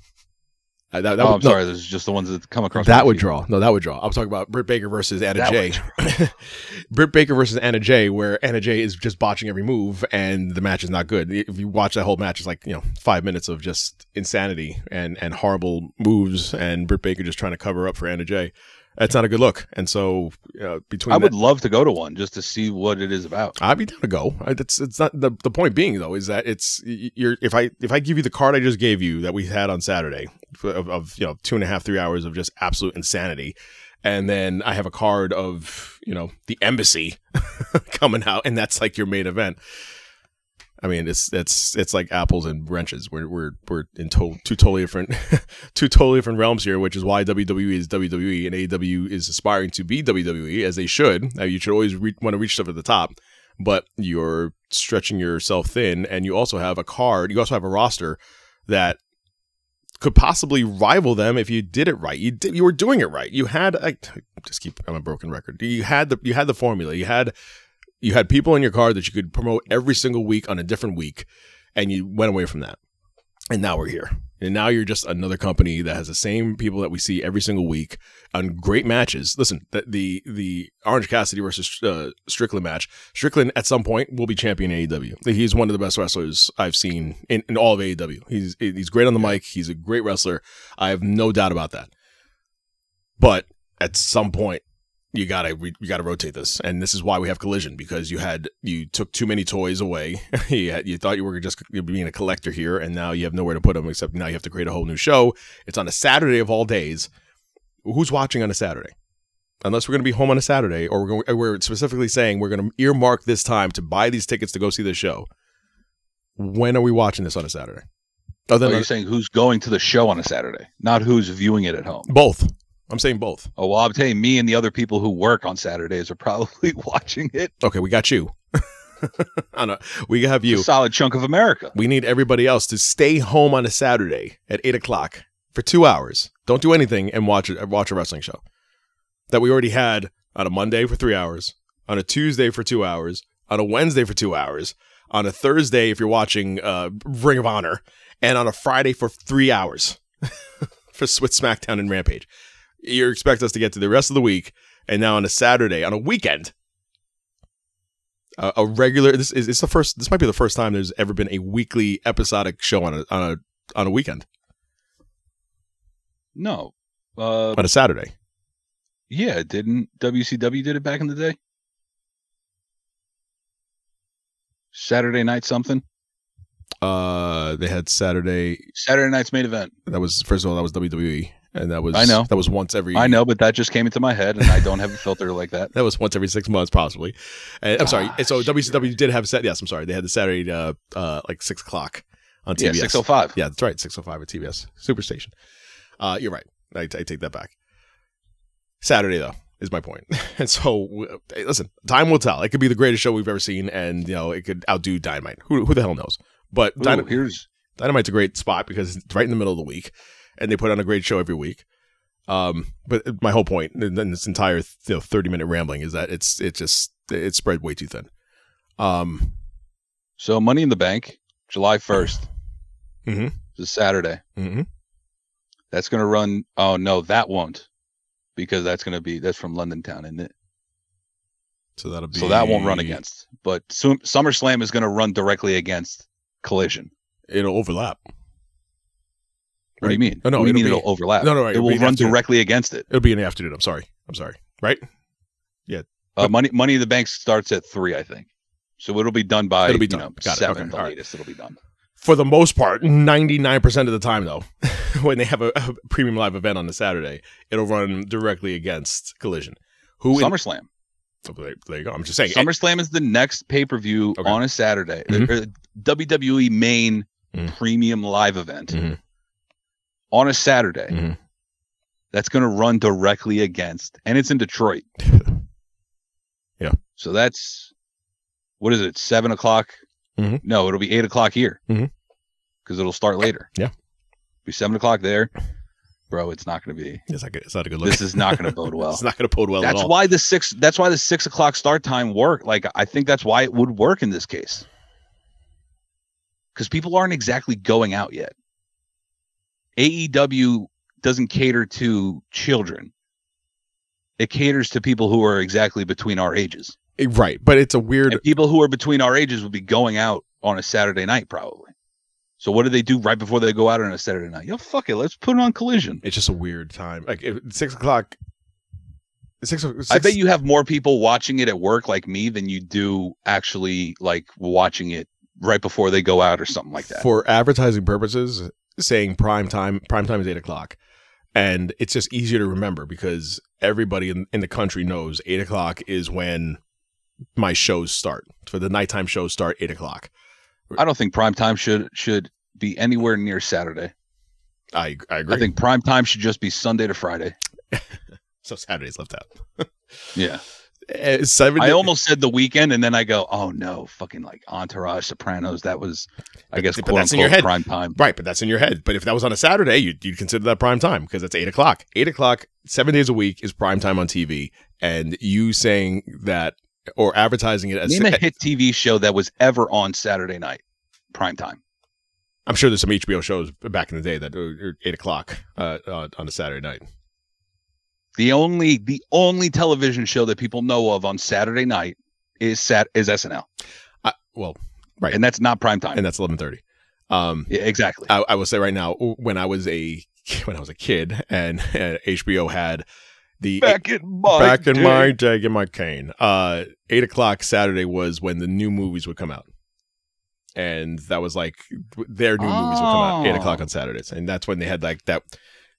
Uh, that, that oh, would, I'm no, sorry. Those are just the ones that come across. that would draw. No, that would draw. I'm talking about Britt Baker versus Anna That Jay. *laughs* Britt Baker versus Anna Jay, where Anna Jay is just botching every move, and the match is not good. If you watch that whole match, it's like you know five minutes of just insanity and and horrible moves, and Britt Baker just trying to cover up for Anna Jay. That's not a good look. And so uh, between I that- would love to go to one just to see what it is about. I'd be down to go. I, that's it's not the the point being though is that it's you're if I if I give you the card I just gave you that we had on Saturday of, of you know two and a half three hours of just absolute insanity, and then I have a card of you know the embassy *laughs* coming out, and that's like your main event. I mean, it's it's it's like apples and wrenches. We're we're we're in to- two totally different *laughs* two totally different realms here, which is why WWE is WWE and AEW is aspiring to be WWE as they should. Now, you should always re- want to reach stuff at the top, but you're stretching yourself thin, and you also have a card. You also have a roster that could possibly rival them if you did it right. You did, you were doing it right. You had I just keep I'm a broken record. You had the you had the formula. You had You had people in your car that you could promote every single week on a different week, and you went away from that. And now we're here. And now you're just another company that has the same people that we see every single week on great matches. Listen, the the, the Orange Cassidy versus uh, Strickland match. Strickland at some point will be champion AEW. He's one of the best wrestlers I've seen in, in all of AEW. He's he's great on the mic. He's a great wrestler. I have no doubt about that. But at some point, you gotta you gotta rotate this, and this is why we have collision because you had you took too many toys away. *laughs* you had, you thought you were just being a collector here, and now you have nowhere to put them except now you have to create a whole new show. It's on a Saturday of all days. Who's watching on a Saturday? Unless we're going to be home on a Saturday, or we're going, we're specifically saying we're going to earmark this time to buy these tickets to go see the show. When are we watching this on a Saturday? Other than oh, you're saying who's going to the show on a Saturday, not who's viewing it at home. Both. I'm saying both. Oh well, I'm telling me and the other people who work on Saturdays are probably *laughs* watching it. Okay, we got you. *laughs* I know. We have you. A solid chunk of America. We need everybody else to stay home on a Saturday at eight o'clock for two hours. Don't do anything and watch it. Watch a wrestling show that we already had on a Monday for three hours, on a Tuesday for two hours, on a Wednesday for two hours, on a Thursday if you're watching uh, Ring of Honor, and on a Friday for three hours *laughs* for with SmackDown and Rampage you expect us to get to the rest of the week, and now on a Saturday, on a weekend, a, a regular. This is it's the first. This might be the first time there's ever been a weekly episodic show on a on a on a weekend. No, uh, on a Saturday. Yeah, didn't WCW did it back in the day? Saturday night something. Uh, they had Saturday. Saturday night's main event. That was first of all that was WWE and that was I know that was once every I know, but that just came into my head, and I don't have a filter like that. *laughs* that was once every six months, possibly. And, I'm sorry. So WCW did have set. Yes, I'm sorry. They had the Saturday, uh, uh, like six o'clock on TBS. Yeah, six oh five. Yeah, that's right. Six oh five at TBS Superstation. Uh, you're right. I, I take that back. Saturday though is my point. *laughs* And so, hey, listen, time will tell. It could be the greatest show we've ever seen, and you know, it could outdo Dynamite. Who, who the hell knows? But Ooh, Dynamite, here's Dynamite's a great spot because it's right in the middle of the week, and they put on a great show every week. Um, but my whole point in this entire you know, 30 minute rambling is that it's it just it's spread way too thin. Um, so Money in the Bank, July 1st. *laughs* Mm-hmm. It's Saturday. Mm-hmm. That's going to run. Oh no, that won't, because that's going to be that's from London Town, isn't it? So that'll be so that won't run against. But SummerSlam is going to run directly against Collision. It'll overlap. What do you mean? Oh, no, what do you mean be, it'll overlap? No, no, right. It will run directly against it. It'll be in the afternoon. I'm sorry. I'm sorry. Right? Yeah. Uh, money Money in the Bank starts at three, I think. So it'll be done by it'll be done. Know, Got seven. Okay. The All latest right. it'll be done. For the most part, 99% of the time, though, *laughs* when they have a, a, premium live event on a Saturday, it'll run directly against Collision. Who SummerSlam. In, oh, there, you go. I'm just saying. SummerSlam is the next pay per view okay. on a Saturday. Mm-hmm. WWE main mm-hmm. premium live event. Mm-hmm on a Saturday mm-hmm. that's going to run directly against, and it's in Detroit. *laughs* yeah. So that's what is it? Seven o'clock? Mm-hmm. No, it'll be eight o'clock here because mm-hmm. it'll start later. Yeah. Be seven o'clock there. Bro, it's not going to be. It's not, good, it's not a good look. This is not going to bode *laughs* well. it's not going to bode well. That's why the six. That's why the six o'clock start time work. Like I think that's why it would work in this case. Because people aren't exactly going out yet. AEW doesn't cater to children. It caters to people who are exactly between our ages. Eh, right, but it's a weird and people who are between our ages would be going out on a Saturday night probably. So what do they do right before they go out on a Saturday night? Yo, fuck it, let's put it on Collision. It's just a weird time. Like if, six o'clock. Six, six, I bet you have more people watching it at work like me than you do actually like watching it right before they go out or something like that. For advertising purposes, saying prime time prime time is eight o'clock. And it's just easier to remember because everybody in, in the country knows eight o'clock is when my shows start. For the nighttime shows start eight o'clock. I don't think prime time should should be anywhere near saturday. I, I agree. I think prime time should just be sunday to friday. *laughs* So saturday's left out. *laughs* Yeah seven. I almost said the weekend, and then I go, "Oh no, fucking like Entourage, Sopranos." That was, I guess, but that's in your head. prime time. Right, but that's in your head. But if that was on a Saturday, you'd, you'd consider that prime time because it's eight o'clock. Eight o'clock, seven days a week is prime time on TV. And you saying that or advertising it as Name a hit TV show that was ever on Saturday night, prime time. I'm sure there's some HBO shows back in the day that are eight o'clock uh, uh, on a Saturday night. The only the only television show that people know of on Saturday night is sat is SNL, I, well, right, and that's not prime time. and that's eleven thirty. Um, Yeah, exactly. I, I will say right now, when I was a *laughs* when I was a kid, and, *laughs* and HBO had the back in my back in day. my day, in my cane, uh, eight o'clock Saturday was when the new movies would come out, and that was like their new movies would come out eight o'clock on Saturdays, and that's when they had like that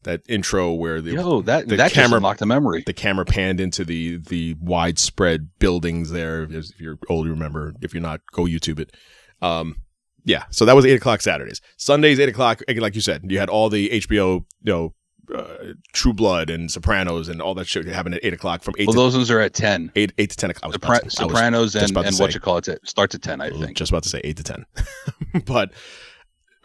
that intro where the Yo, that the that camera- unlocked the memory. the camera panned into the the widespread buildings there. If you're old, you remember. If you're not, go YouTube it. Um, yeah. So that was eight o'clock Saturdays. Sundays eight o'clock. Like you said, you had all the HBO, you know, uh, True Blood and Sopranos and all that shit happened at eight o'clock from eight Well, to those ones are at ten. eight eight to ten o'clock. I was Sopra- about to- Sopranos and, and what you call it it starts at ten, I think. just about to say eight to ten, *laughs* but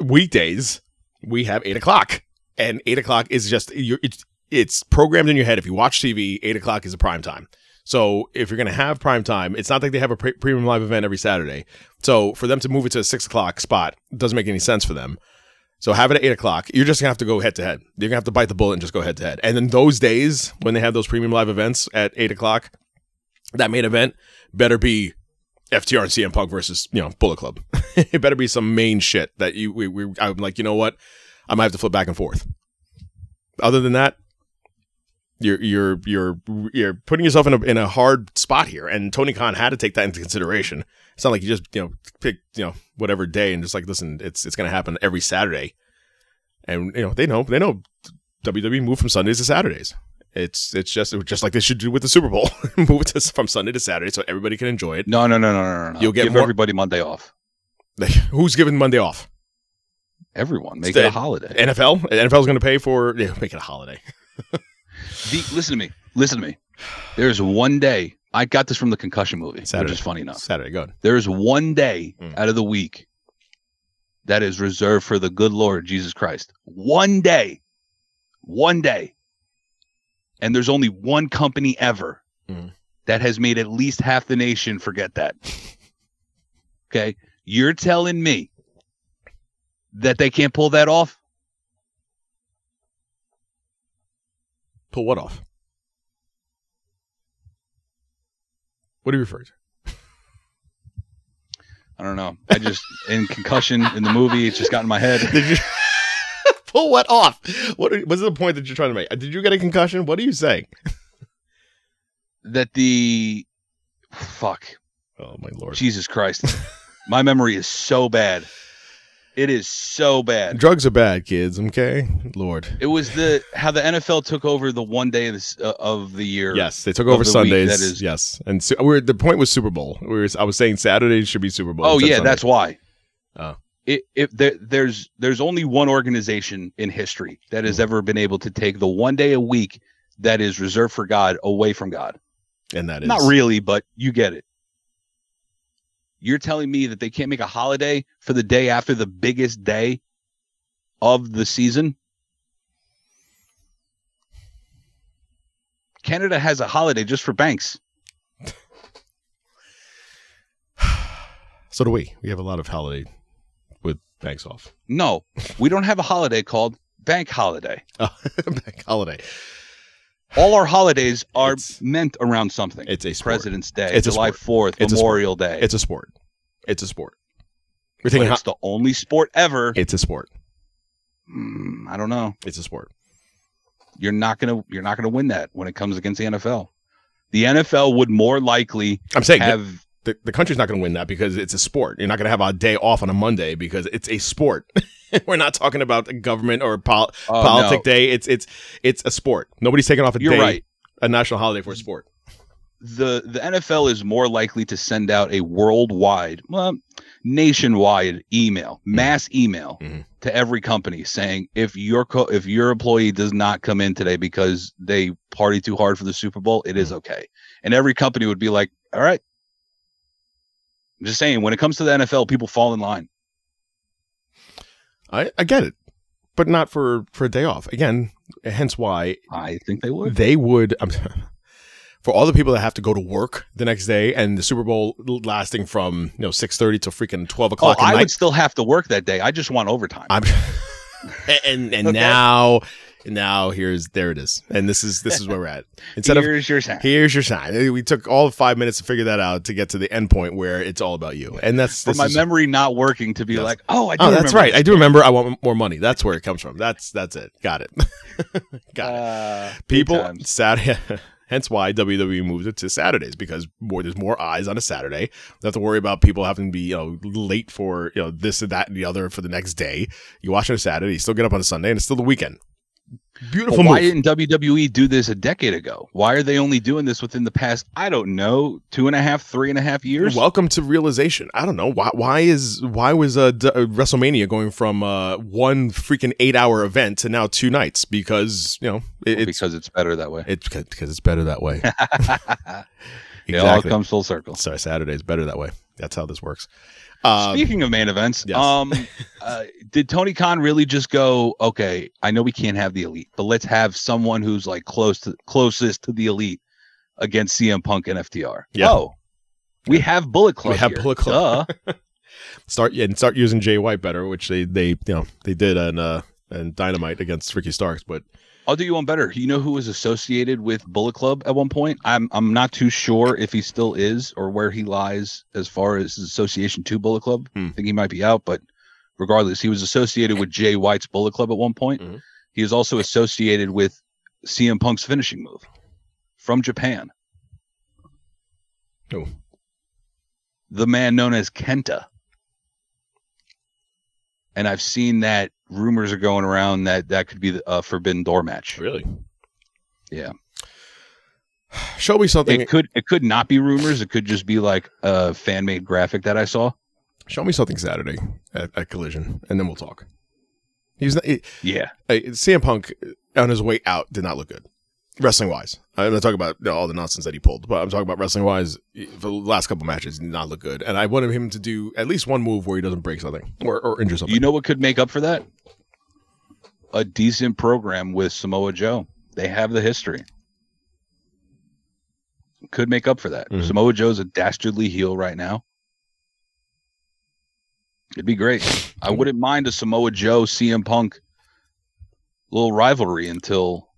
weekdays we have eight o'clock, and eight o'clock is just it's it's programmed in your head. If you watch TV, eight o'clock is a prime time. So if you're gonna have prime time, it's not like they have a pre- premium live event every Saturday. So for them to move it to a six o'clock spot doesn't make any sense for them. So have it at eight o'clock. You're just gonna have to go head to head. You're gonna have to bite the bullet and just go head to head. And then those days when they have those premium live events at eight o'clock, that main event better be FTR and CM Punk versus you know Bullet Club. *laughs* it better be some main shit that you we, we I'm like you know what I might have to flip back and forth. Other than that, you're you're you're you're putting yourself in a in a hard spot here, and Tony Khan had to take that into consideration. It's not like you just you know pick you know whatever day and just like listen, it's it's going to happen every Saturday, and you know they know they know WWE moved from Sundays to Saturdays. It's it's just just like they should do with the Super Bowl, *laughs* move it to, from Sunday to Saturday so everybody can enjoy it. No, no, no, no, no, no. You'll get Give more- everybody Monday off. Like, *laughs* who's giving Monday off? Everyone make it a holiday. NFL. NFL is going to pay for yeah, make it a holiday. *laughs* The, listen to me. Listen to me. There's one day. I got this from the concussion movie, Saturday. which is funny enough. Saturday, good. There's one day Mm. out of the week that is reserved for the good Lord Jesus Christ. One day. One day. And there's only one company ever Mm. that has made at least half the nation forget that. *laughs* Okay. You're telling me that they can't pull that off? Pull what off? What do you refer to? I don't know. I just in concussion in the movie, it's just got in my head. *laughs* Did you *laughs* pull what off? What are- what's the point that you're trying to make? Did you get a concussion? What are you saying? *laughs* That the fuck. Oh my lord! Jesus Christ. My memory is so bad. It is so bad. Drugs are bad, kids. Okay, Lord. It was the how the NFL took over the one day of, this, uh, of the year. Yes, they took over the week, Sundays. that is- yes, and so, we're, the point was Super Bowl. We were, I was saying Saturdays should be Super Bowl. Oh yeah, Sunday. that's why. Oh. It, if there, there's there's only one organization in history that Hmm. has ever been able to take the one day a week that is reserved for God away from God. and that is Not really, but you get it. You're telling me that they can't make a holiday for the day after the biggest day of the season? Canada has a holiday just for banks. *sighs* So do we. We have a lot of holiday with banks off. No, we don't have a holiday called Bank Holiday. Oh, *laughs* bank holiday. All our holidays are It's- meant around something. It's a sport. President's Day, It's a July 4th, It's a sport. Memorial Day. It's a sport. It's a sport. We're thinking. it's the only sport ever. it's a sport. Mm, I don't know. It's a sport. you're not gonna you're not gonna win that when it comes against the NFL. The NFL would more likely I'm saying have the, the country's not going to win that because it's a sport. You're not going to have a day off on a Monday because it's a sport. *laughs* We're not talking about a government or pol- Oh, politic no. day. It's it's it's a sport. Nobody's taking off a You're day, right. a national holiday for a sport. the the NFL is more likely to send out a worldwide, well, nationwide email, mass email Mhm. to every company saying if your co- if your employee does not come in today because they party too hard for the Super Bowl, it is okay. And every company would be like, "All right." I'm just saying, when it comes to the NFL, people fall in line. I, I get it, but not for for a day off. Again, hence why I think they would. they would. Um, *laughs* for all the people that have to go to work the next day and the Super Bowl lasting from you know six thirty to freaking twelve o'clock I at would night. still have to work that day. I just want overtime. I'm *laughs* and and Okay. now now here's there it is, and this is this is where we're at. *laughs* Instead of Here's your sign. Here's your sign. We took all of five minutes to figure that out to get to the end point where it's all about you, and that's For my is- memory not working to be Yes. like, oh, I do Oh, that's right. this. I do remember. I want more money. That's where it comes from. That's that's it. Got it. *laughs* Got it. Uh, good People. Saturday. *laughs* Hence why WWE moved it to Saturdays because more there's more eyes on a Saturday. You don't have to worry about people having to be you know late for you know this and that and the other for the next day. You watch on a Saturday, you still get up on a Sunday, and it's still the weekend. Beautiful Well, why didn't WWE do this a decade ago? Why are they only doing this within the past, I don't know, two and a half, three and a half years? Welcome to realization. I don't know why. Why is why was uh, D- uh, WrestleMania going from uh, one freaking eight hour event to now two nights? Because you know it, it's because it's better that way. it's because it's better that way. exactly. *laughs* *laughs* It all comes full circle. Sorry, Saturday is better that way. That's how this works. Um, Speaking of main events, yes. um, *laughs* uh, did Tony Khan really just go? Okay, I know we can't have the elite, but let's have someone who's like close to closest to the elite against CM Punk and FTR. Yeah. Oh, we have Bullet Club. We have here. Bullet Club. *laughs* Start yeah, and start using Jay White better, which they they you know they did on uh and Dynamite against Ricky Starks, but I'll do you one better. You know who was associated with Bullet Club at one point? I'm I'm not too sure if he still is or where he lies as far as his association to Bullet Club. Hmm. I think he might be out, but regardless, he was associated with Jay White's Bullet Club at one point. Mhm. He is also associated with CM Punk's finishing move from Japan. Who? The man known as Kenta. And I've seen that rumors are going around that that could be the uh, Forbidden Door match. really, Yeah. *sighs* show me something. It could it could not be rumors. It could just be like a fan made graphic that I saw. Show me something Saturday at, at Collision, and then we'll talk. He's not. He, Yeah. hey, CM Punk on his way out did not look good, wrestling wise. I'm not talking about you know, all the nonsense that he pulled, but I'm talking about wrestling wise. For the last couple matches, did not look good, and I wanted him to do at least one move where he doesn't break something or, or injure something. You know what could make up for that? A decent program with Samoa Joe. They have the history. Could make up for that. Mhm. Samoa Joe's a dastardly heel right now. It'd be great. I wouldn't mind a Samoa Joe CM Punk little rivalry until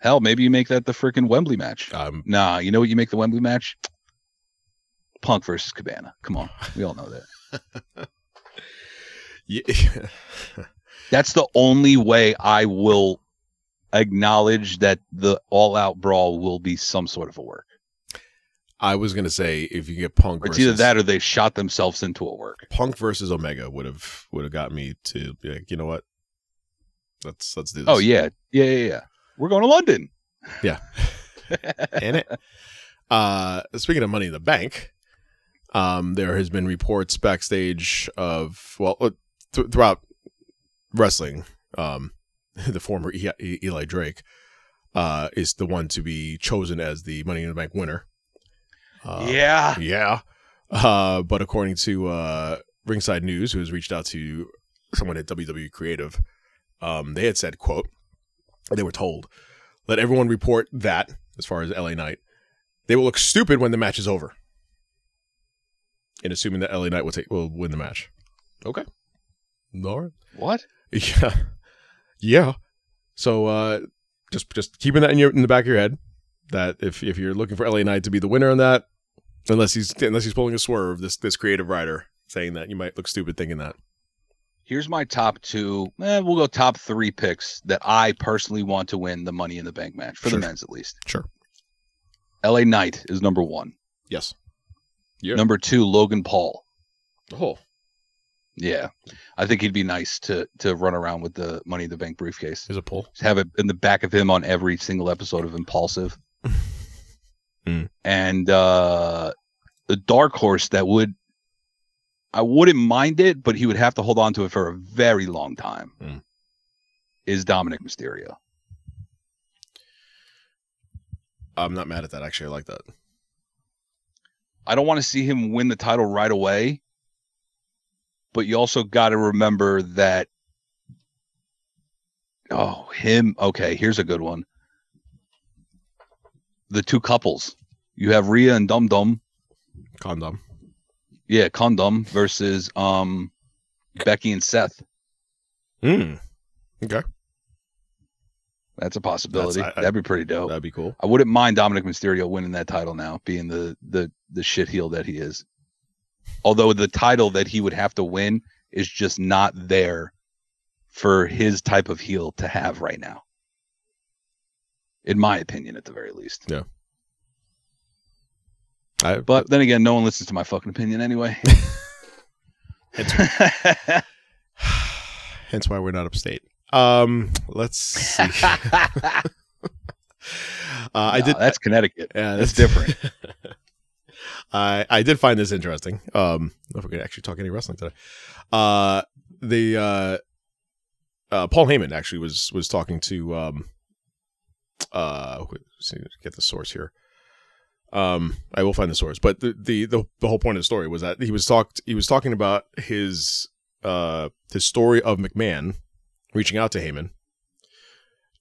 hell, maybe you make that the freaking Wembley match. um, Nah, you know what you make the Wembley match? Punk versus Cabana. Come on. *laughs* We all know that. *laughs* yeah, *laughs* That's the only way I will acknowledge that the all out brawl will be some sort of a work. I was gonna say if you get Punk, It's versus, either that or they shot themselves into a work. Punk versus Omega would have would have got me to be like, you know what? Let's let's do this. Oh yeah. Yeah, yeah, yeah. We're going to London. Yeah. *laughs* In it. Uh, speaking of Money in the Bank, um, there has been reports backstage of well uh, th- throughout wrestling. Um, *laughs* the former e- E- Eli Drake uh, is the one to be chosen as the Money in the Bank winner. Uh, yeah. yeah. Uh, but according to uh, Ringside News, who has reached out to someone at WWE Creative, um, they had said, "quote They were told, let everyone report that as far as LA Knight, they will look stupid when the match is over." In assuming that LA Knight will take will win the match. Okay. All right. What? *laughs* Yeah. Yeah. So uh just just keeping that in your in the back of your head that if if you're looking for LA Knight to be the winner on that, unless he's unless he's pulling a swerve, this this creative writer saying that you might look stupid thinking that. Here's my top two. Eh, we'll go top three picks that I personally want to win the Money in the Bank match for Sure. the men's at least. Sure. LA Knight is number one. Yes. Yeah. Number two, Logan Paul. Oh. Yeah, I think he'd be nice to to run around with the Money in the Bank briefcase. There's a pull. Just have it in the back of him on every single episode of Impulsive. *laughs* Mm. And uh the dark horse that would I wouldn't mind it, but he would have to hold on to it for a very long time. Mm. Is Dominik Mysterio. I'm not mad at that. Actually, I like that. I don't want to see him win the title right away, but you also got to remember that. Oh, him. Okay, here's a good one. the two couples. You have Rhea and Dum Dum. Condom. Yeah, Condom versus um Becky and Seth. Hmm. Okay. That's a possibility. That's- I- That'd be pretty dope. That'd be cool. I wouldn't mind Dominik Mysterio winning that title now, being the the the shit heel that he is. Although the title that he would have to win is just not there for his type of heel to have right now. In my opinion, at the very least. I, But then again, no one listens to my fucking opinion anyway. *laughs* *laughs* hence why we're not upstate. Um, let's see. *laughs* uh, I No, did. That's Connecticut. Yeah, that's different. I I did find this interesting. Um, if we could actually talk any wrestling today. Uh, the uh, uh, Paul Heyman actually was was talking to um, uh, see, get the source here. Um, I will find the source, but the, the the the whole point of the story was that he was talked he was talking about his uh his story of McMahon reaching out to Heyman.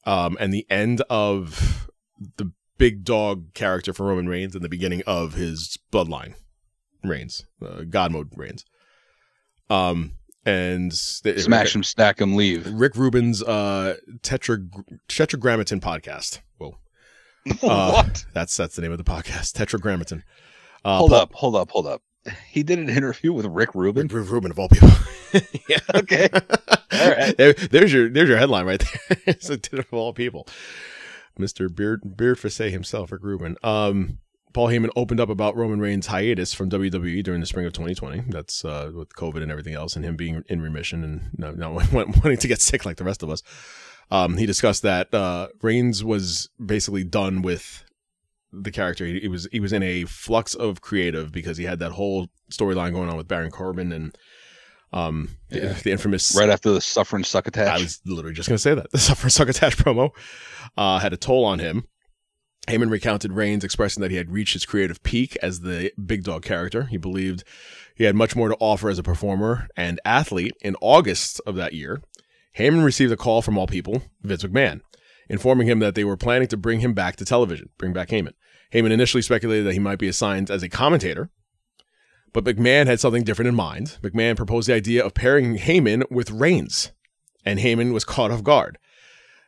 Um, and the end of the big dog character for Roman Reigns and the beginning of his bloodline reigns, uh, God mode reigns. Um, and th- Smash him, stack him, leave. Rick Rubin's uh, tetra tetragrammaton podcast. Whoa, *laughs* Uh, what? that's that's the name of the podcast, Tetragrammaton. Uh, Hold Paul- up, hold up, hold up. He did an interview with Rick Rubin. Rick Rubin of all people. *laughs* yeah. Okay. All right. There- there's your there's your headline right there. *laughs* it's a of all people. Mr. Beard Beard Facet himself, Rick Rubin. Um, Paul Heyman opened up about Roman Reigns' hiatus from WWE during the spring of 2020. That's uh, with COVID and everything else, and him being in remission and not, not wanting to get sick like the rest of us. Um, he discussed that uh, Reigns was basically done with the character. He, he was he was in a flux of creative because he had that whole storyline going on with Baron Corbin and um, the- Yeah. the infamous Right after the suffering succotash. I was literally just going to say that. *laughs* The Suffer Succotash promo uh, had a toll on him. Heyman recounted Reigns expressing that he had reached his creative peak as the big dog character. He believed he had much more to offer as a performer and athlete. In August of that year, Heyman received a call from all people, Vince McMahon, informing him that they were planning to bring him back to television, bring back Heyman. Heyman initially speculated that he might be assigned as a commentator, but McMahon had something different in mind. McMahon proposed the idea of pairing Heyman with Reigns, and Heyman was caught off guard.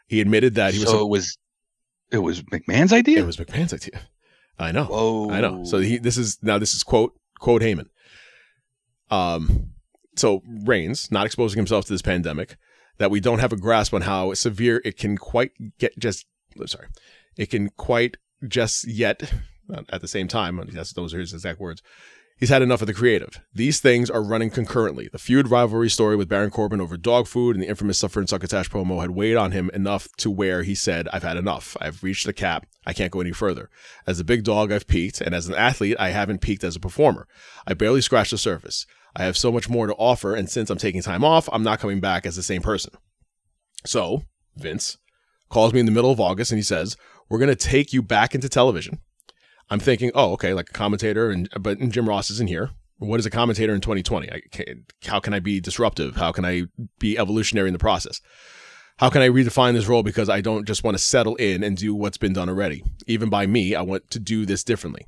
He admitted that he was. so it was it was McMahon's idea. it was McMahon's idea. I know. Whoa. I know. So he this is now this is quote quote Heyman. Um, so Reigns not exposing himself to this pandemic that we don't have a grasp on how severe it can quite get. Just sorry, it can quite just yet. uh, At the same time, that's those are his exact words. He's had enough of the creative. These things are running concurrently. The feud rivalry story with Baron Corbin over dog food and the infamous Suffer and Succotash promo had weighed on him enough to where he said, I've had enough. I've reached the cap. I can't go any further. As a big dog, I've peaked, and as an athlete, I haven't peaked as a performer. I barely scratched the surface. I have so much more to offer, and since I'm taking time off, I'm not coming back as the same person. So, Vince calls me in the middle of August and he says, We're going to take you back into television. I'm thinking, oh, okay, like a commentator, and but Jim Ross isn't here. What is a commentator in 2020? I how can I be disruptive? How can I be evolutionary in the process? How can I redefine this role because I don't just want to settle in and do what's been done already? Even by me, I want to do this differently.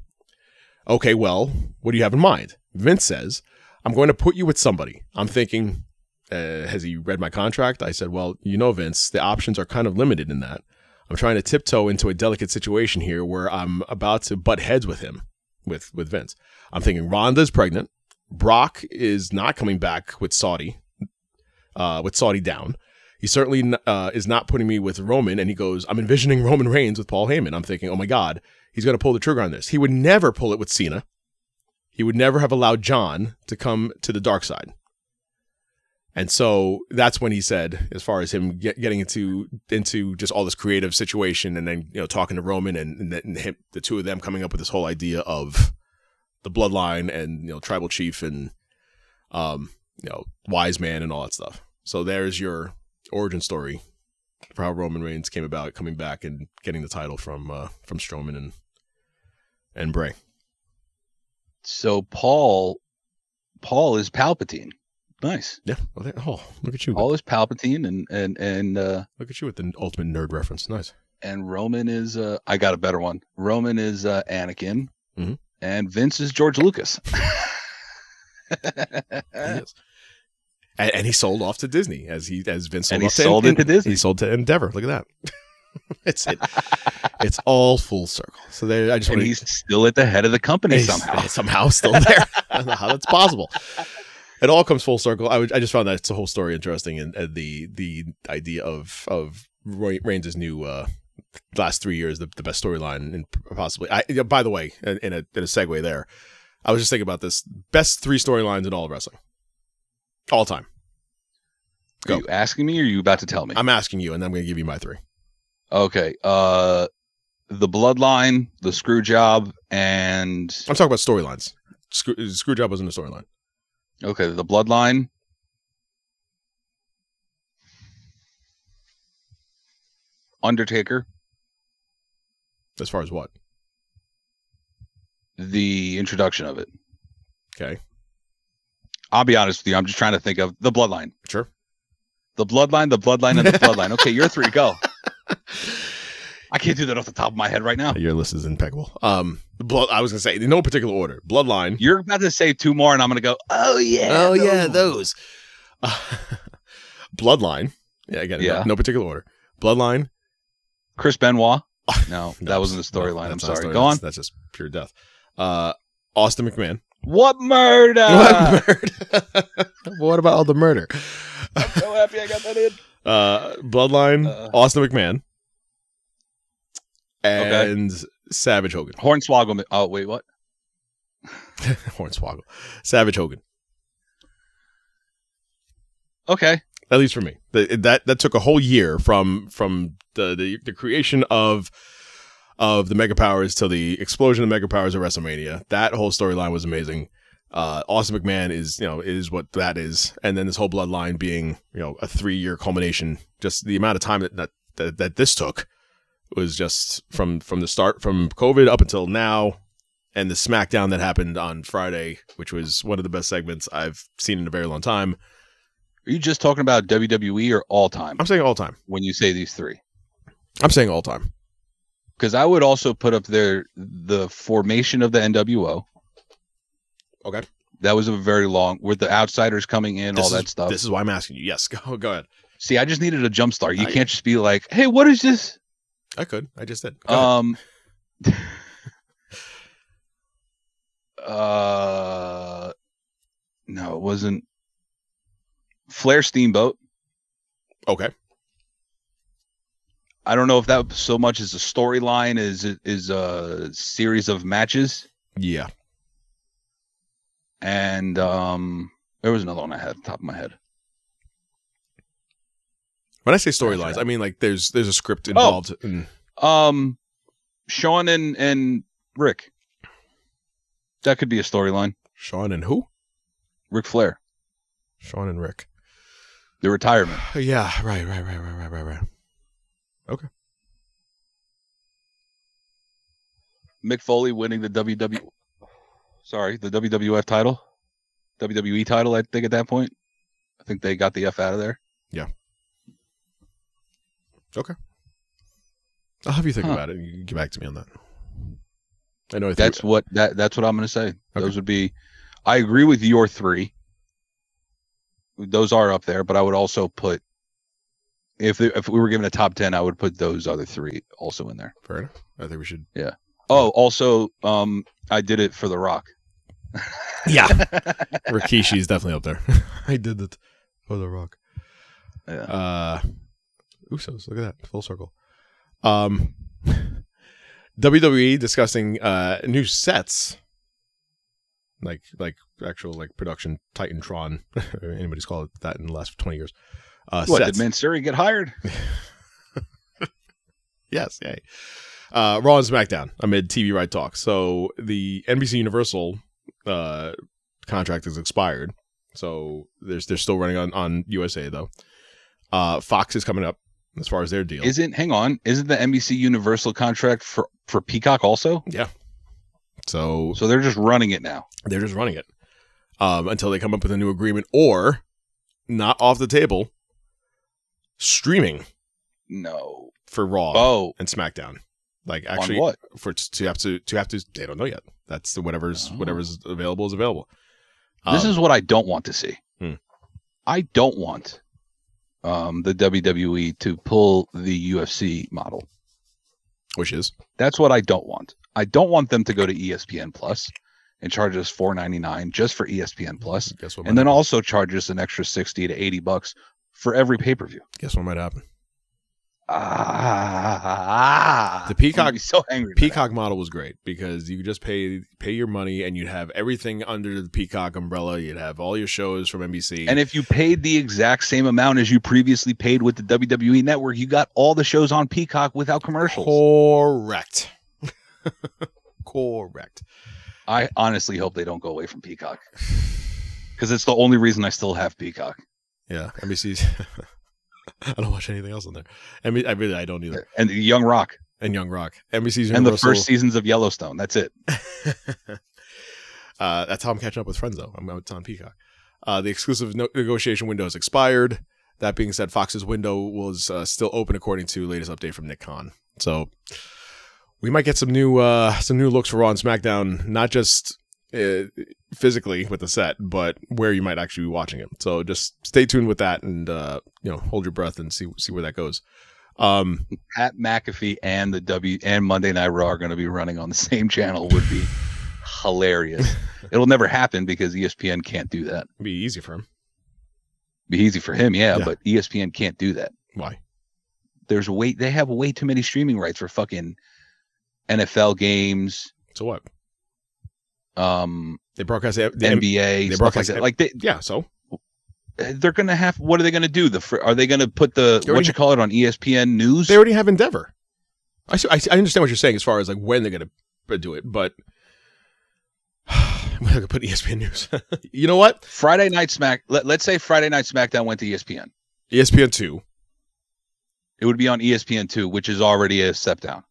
Okay, well, what do you have in mind? Vince says, I'm going to put you with somebody. I'm thinking, uh, has he read my contract? I said, well, you know, Vince, the options are kind of limited in that. I'm trying to tiptoe into a delicate situation here where I'm about to butt heads with him, with with Vince. I'm thinking Ronda's pregnant. Brock is not coming back with Saudi, uh, with Saudi down. He certainly uh, is not putting me with Roman. And he goes, I'm envisioning *laughs* Roman Reigns with Paul Heyman. I'm thinking, oh my God, he's going to pull the trigger on this. He would never pull it with Cena. He would never have allowed John to come to the dark side. And so that's when he said, as far as him get, getting into into just all this creative situation, and then you know talking to Roman and, and, then him, the two of them coming up with this whole idea of the bloodline and you know tribal chief and um you know wise man and all that stuff. So there's your origin story for how Roman Reigns came about coming back and getting the title from uh, from Strowman and and Bray. So Paul Paul is Palpatine. Nice. Yeah. Well, there, oh, look at you! Paul is Palpatine and and and uh Look at you with the ultimate nerd reference. Nice. and Roman is uh I got a better one. Roman is uh Anakin Mhm. and Vince is George Lucas. *laughs* He is. And, and he sold off to Disney as he as Vince sold And he to sold to Disney. He sold to Endeavor. Look at that. *laughs* it's it, *laughs* it's all full circle. So there, I just and he's still at the head of the company somehow. somehow still there. *laughs* I don't know how that's possible. It all comes full circle. I, would, I just found that the whole story interesting and, and the the idea of of Roy- Reigns' new uh, last three years the, the best storyline and possibly. I by the way, in, in a in a segue there, I was just thinking about this best three storylines in all of wrestling, all time. Are you asking me or are you about to tell me? I'm asking you, and then I'm going to give you my three. okay. Uh the bloodline, the screw job, and I'm talking about storylines. Screw, Screwjob wasn't a storyline. okay, the bloodline. Undertaker, As far as what? the introduction of it. Okay, I'll be honest with you. I'm just trying to think of the bloodline. sure. The bloodline, the bloodline, and the *laughs* bloodline. Okay, your three, go. *laughs* I can't do that off the top of my head right now. Your list is impeccable. Um, blood. I was gonna say in no particular order. Bloodline. You're about to say two more, and I'm gonna go, oh yeah. oh yeah, those." those. Uh, *laughs* Bloodline. Yeah, again, no- Yeah. no, particular order. Bloodline. Chris Benoit. No, *laughs* No, that wasn't the no, storyline. I'm not a sorry. story. Go on. That's, that's just pure death. Uh, Austin McMahon. What murder? *laughs* what murder? what about all the murder? I'm so happy I got that in. Uh, Bloodline. Uh. Austin McMahon. Okay. And Savage Hogan. Hornswoggle. Oh wait, what? *laughs* Hornswoggle. Savage Hogan. Okay. at least for me. The, that that took a whole year from from the the, the creation of of the Mega Powers till the explosion of Mega Powers at WrestleMania. That whole storyline was amazing. Uh, Austin McMahon is you know is what that is, and then this whole bloodline being you know a three year culmination. Just the amount of time that that, that that this took was just from from the start from COVID up until now. And the SmackDown that happened on Friday, which was one of the best segments I've seen in a very long time. Are you just talking about WWE or all time I'm saying all time. when you say these three? I'm saying all time. Because I would also put up there the formation of the NWO. Okay. That was a very long with the outsiders coming in, all This that is- stuff. This is why I'm asking you. Yes, *laughs* go go ahead. See, I just needed a jump start. You I- can't just be like, "Hey, what is this?" I could. I just did. Go. Um. *laughs* uh, no, it wasn't. Flair Steamboat. okay. I don't know if that so much is a storyline is is a series of matches Yeah. and um there was another one I had top of my head. When I say storylines, I mean like there's there's a Oh. script involved. in, Um Shawn and and Ric. That could be a storyline. Shawn and who? Ric Flair. Shawn and Ric. The retirement. *sighs* Yeah. Right. Right. Right. Right. Right. Right. Right. Okay. Mick Foley winning the WW sorry, the WWF title. WWE title, I think at that point. I think they got the F out of there. I'll have you think Huh. about it. and You can get back to me on that. I know. I That's what that that's what I'm gonna say. Those would be I agree with your three. Those are up there, but I would also put if they, if we were given a top ten, I would put those other three also in there. fair enough. I think we should. Yeah. Oh, also, um, I did it for The Rock. Yeah. *laughs* Rikishi's definitely up there. *laughs* I did it for the Rock. Yeah. Uh, Usos. Look at that. Full circle. Um, *laughs* WWE discussing uh new sets, like like actual like production Titantron. *laughs* Anybody's called it that in the last twenty years. Uh, What sets. did Mansuri get hired? *laughs* Yes, yay. Uh, Raw and SmackDown amid TV right talk. So the NBC Universal uh, contract is expired. So there's they're still running on on USA though. Uh, Fox is coming up as far as their deal. Isn't hang on? Isn't the NBC Universal contract for for Peacock also? Yeah. So So they're just running it now. they're just running it um, until they come up with a new agreement or not off the table streaming No. for Raw Oh, and SmackDown. Like on actually, what? for to have to to have to they don't know yet. That's the whatever's Oh. whatever's available is available. This Um, is what I don't want to see. Hmm. I don't want um, the WWE to pull the UFC model. which is That's what I don't want. I don't want them to go to ESPN Plus and charge us four ninety nine just for ESPN Plus, guess what and then happen. also charge us an extra sixty to eighty bucks for every pay per view. guess what might happen. Ah, The Peacock- I'm gonna be so angry. Peacock model was great because you could just pay pay your money and you'd have everything under the Peacock umbrella. You'd have all your shows from NBC. And if you paid the exact same amount as you previously paid with the WWE network, you got all the shows on Peacock without commercials. correct, *laughs* correct. I honestly hope they don't go away from Peacock because it's the only reason I still have Peacock. Yeah, NBC's. *laughs* *laughs* I don't watch anything else on there. NB- I really I don't either. And Young Rock And Young Rock, NBC's and the first seasons of Yellowstone. That's it. *laughs* uh, that's how I'm catching up with Friends, though. I'm it's on Peacock. Uh, the exclusive no- negotiation window has expired. That being said, Fox's window was uh, still open according to latest update from Nick Khan. So we might get some new uh, some new looks for Raw and SmackDown, not just uh, physically with the set, but where you might actually be watching it. So just stay tuned with that, and uh, you know, hold your breath and see see where that goes. Um, Pat McAfee and the W and Monday Night Raw are going to be running on the same channel would be hilarious. *laughs* It'll never happen because ESPN can't do that. it'd be easy for him. Be easy for him, yeah, Yeah. but ESPN can't do that. Why? There's way they have way too many streaming rights for fucking NFL games, So what? Um, They broadcast the, NBA, they stuff like broadcast that. Like they, yeah. So they're gonna have. What are they gonna do? The fr- are they gonna put the what you call it on ESPN News? they already have Endeavor. I, I, I understand what you're saying as far as like when they're going to do it, but I'm going to put ESPN News. *laughs* you know what? Friday Night Smack. Let, let's say Friday Night SmackDown went to ESPN. ESPN two, It would be on ESPN two, which is already a step down.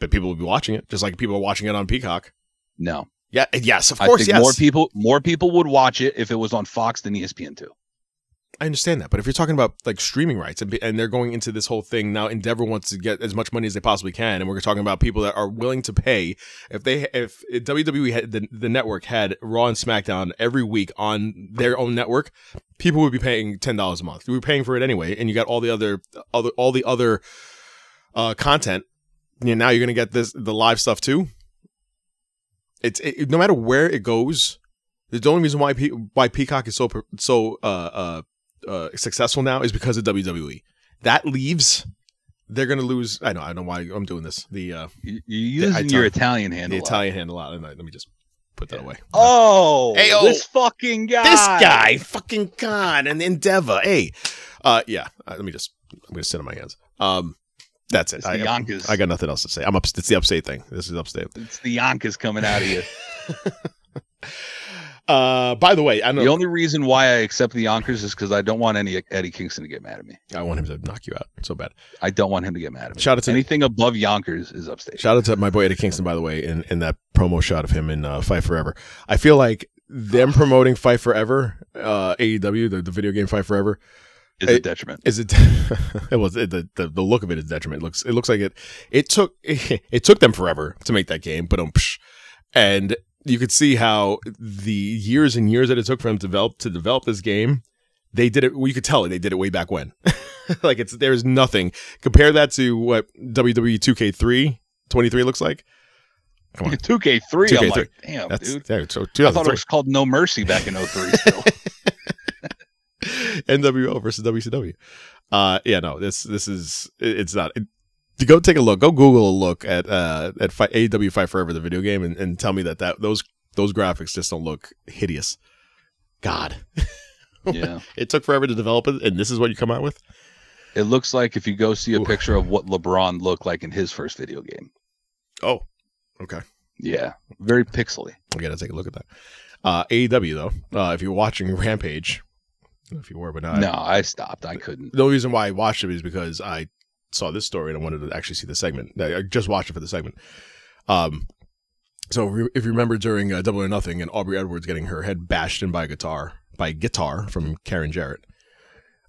but people would be watching it just like people are watching it on Peacock. No, Yeah, yes, of I course, think yes. more people more people would watch it if it was on Fox than ESPN two. I understand that, but if you're talking about like streaming rights and, and they're going into this whole thing now, Endeavor wants to get as much money as they possibly can, and we're talking about people that are willing to pay. If they, if WWE had the, the network had Raw and SmackDown every week on their own network, people would be paying ten dollars a month. You were paying for it anyway, and you got all the other, other, all the other uh, content. Know, now you're gonna get this the live stuff too. It's it, no matter where it goes. The only reason why Pe- why Peacock is so so uh, uh, uh, successful now is because of WWE. That leaves, they're gonna lose. I know. I know why I'm doing this. The uh, You- You're using I- your Italian handle. the a lot. Italian handle out. And I- Let me just put that away. Oh, Hey, oh, this fucking guy. this guy, fucking God, and Endeavor. Hey, uh, yeah. Uh, let me just. I'm gonna sit on my hands. Um, that's it. It's I, the Yonkers. I got nothing else to say. I'm up. It's the upstate thing. This is upstate. It's the Yonkers coming out of you. Uh, by the way, I know the only reason why I accept the Yonkers is because I don't want any Eddie Kingston to get mad at me. I want him to knock you out so bad. I don't want him to get mad at me. Shout out to anything above Yonkers is upstate. Shout out to my boy Eddie Kingston, by the way, in, in that promo shot of him in uh, Fight Forever. I feel like them promoting Fight Forever, uh, AEW, the, the video game Fight Forever, is a it- detriment. is it? *laughs* it was it, the, the the look of it is detriment. It looks it looks like it. It took *laughs* it, took them forever to make that game, but um, and you could see how the years and years that it took for them to develop to develop this game. They did it. Well, you could tell it. They did it way back when. *laughs* like it's there's nothing. Compare that to what WWE 2K3 23 looks like. Come on. 2K3, I'm 2K3. like, damn, That's dude. yeah, so I thought it was called No Mercy back in 03 still. *laughs* NWO versus WCW. Uh, yeah, no, this this is it's not. It, go take a look, go Google a look at uh at fi- AEW Fight Forever, the video game, and, and tell me that that those those graphics just don't look hideous. God, *laughs* yeah. it took forever to develop it, and this is what you come out with. It looks like if you go see a Ooh. picture of what LeBron looked like in his first video game. Oh, okay. Yeah. Very pixely. I gotta take a look at that. Uh, AEW though, uh, if you're watching Rampage, know if you were, but not. no, I stopped. I couldn't. the only reason why I watched it is because I saw this story and I wanted to actually see the segment. I I just watched it for the segment. Um, so if you remember during uh, Double or Nothing and Aubrey Edwards getting her head bashed in by a guitar by guitar from Karen Jarrett,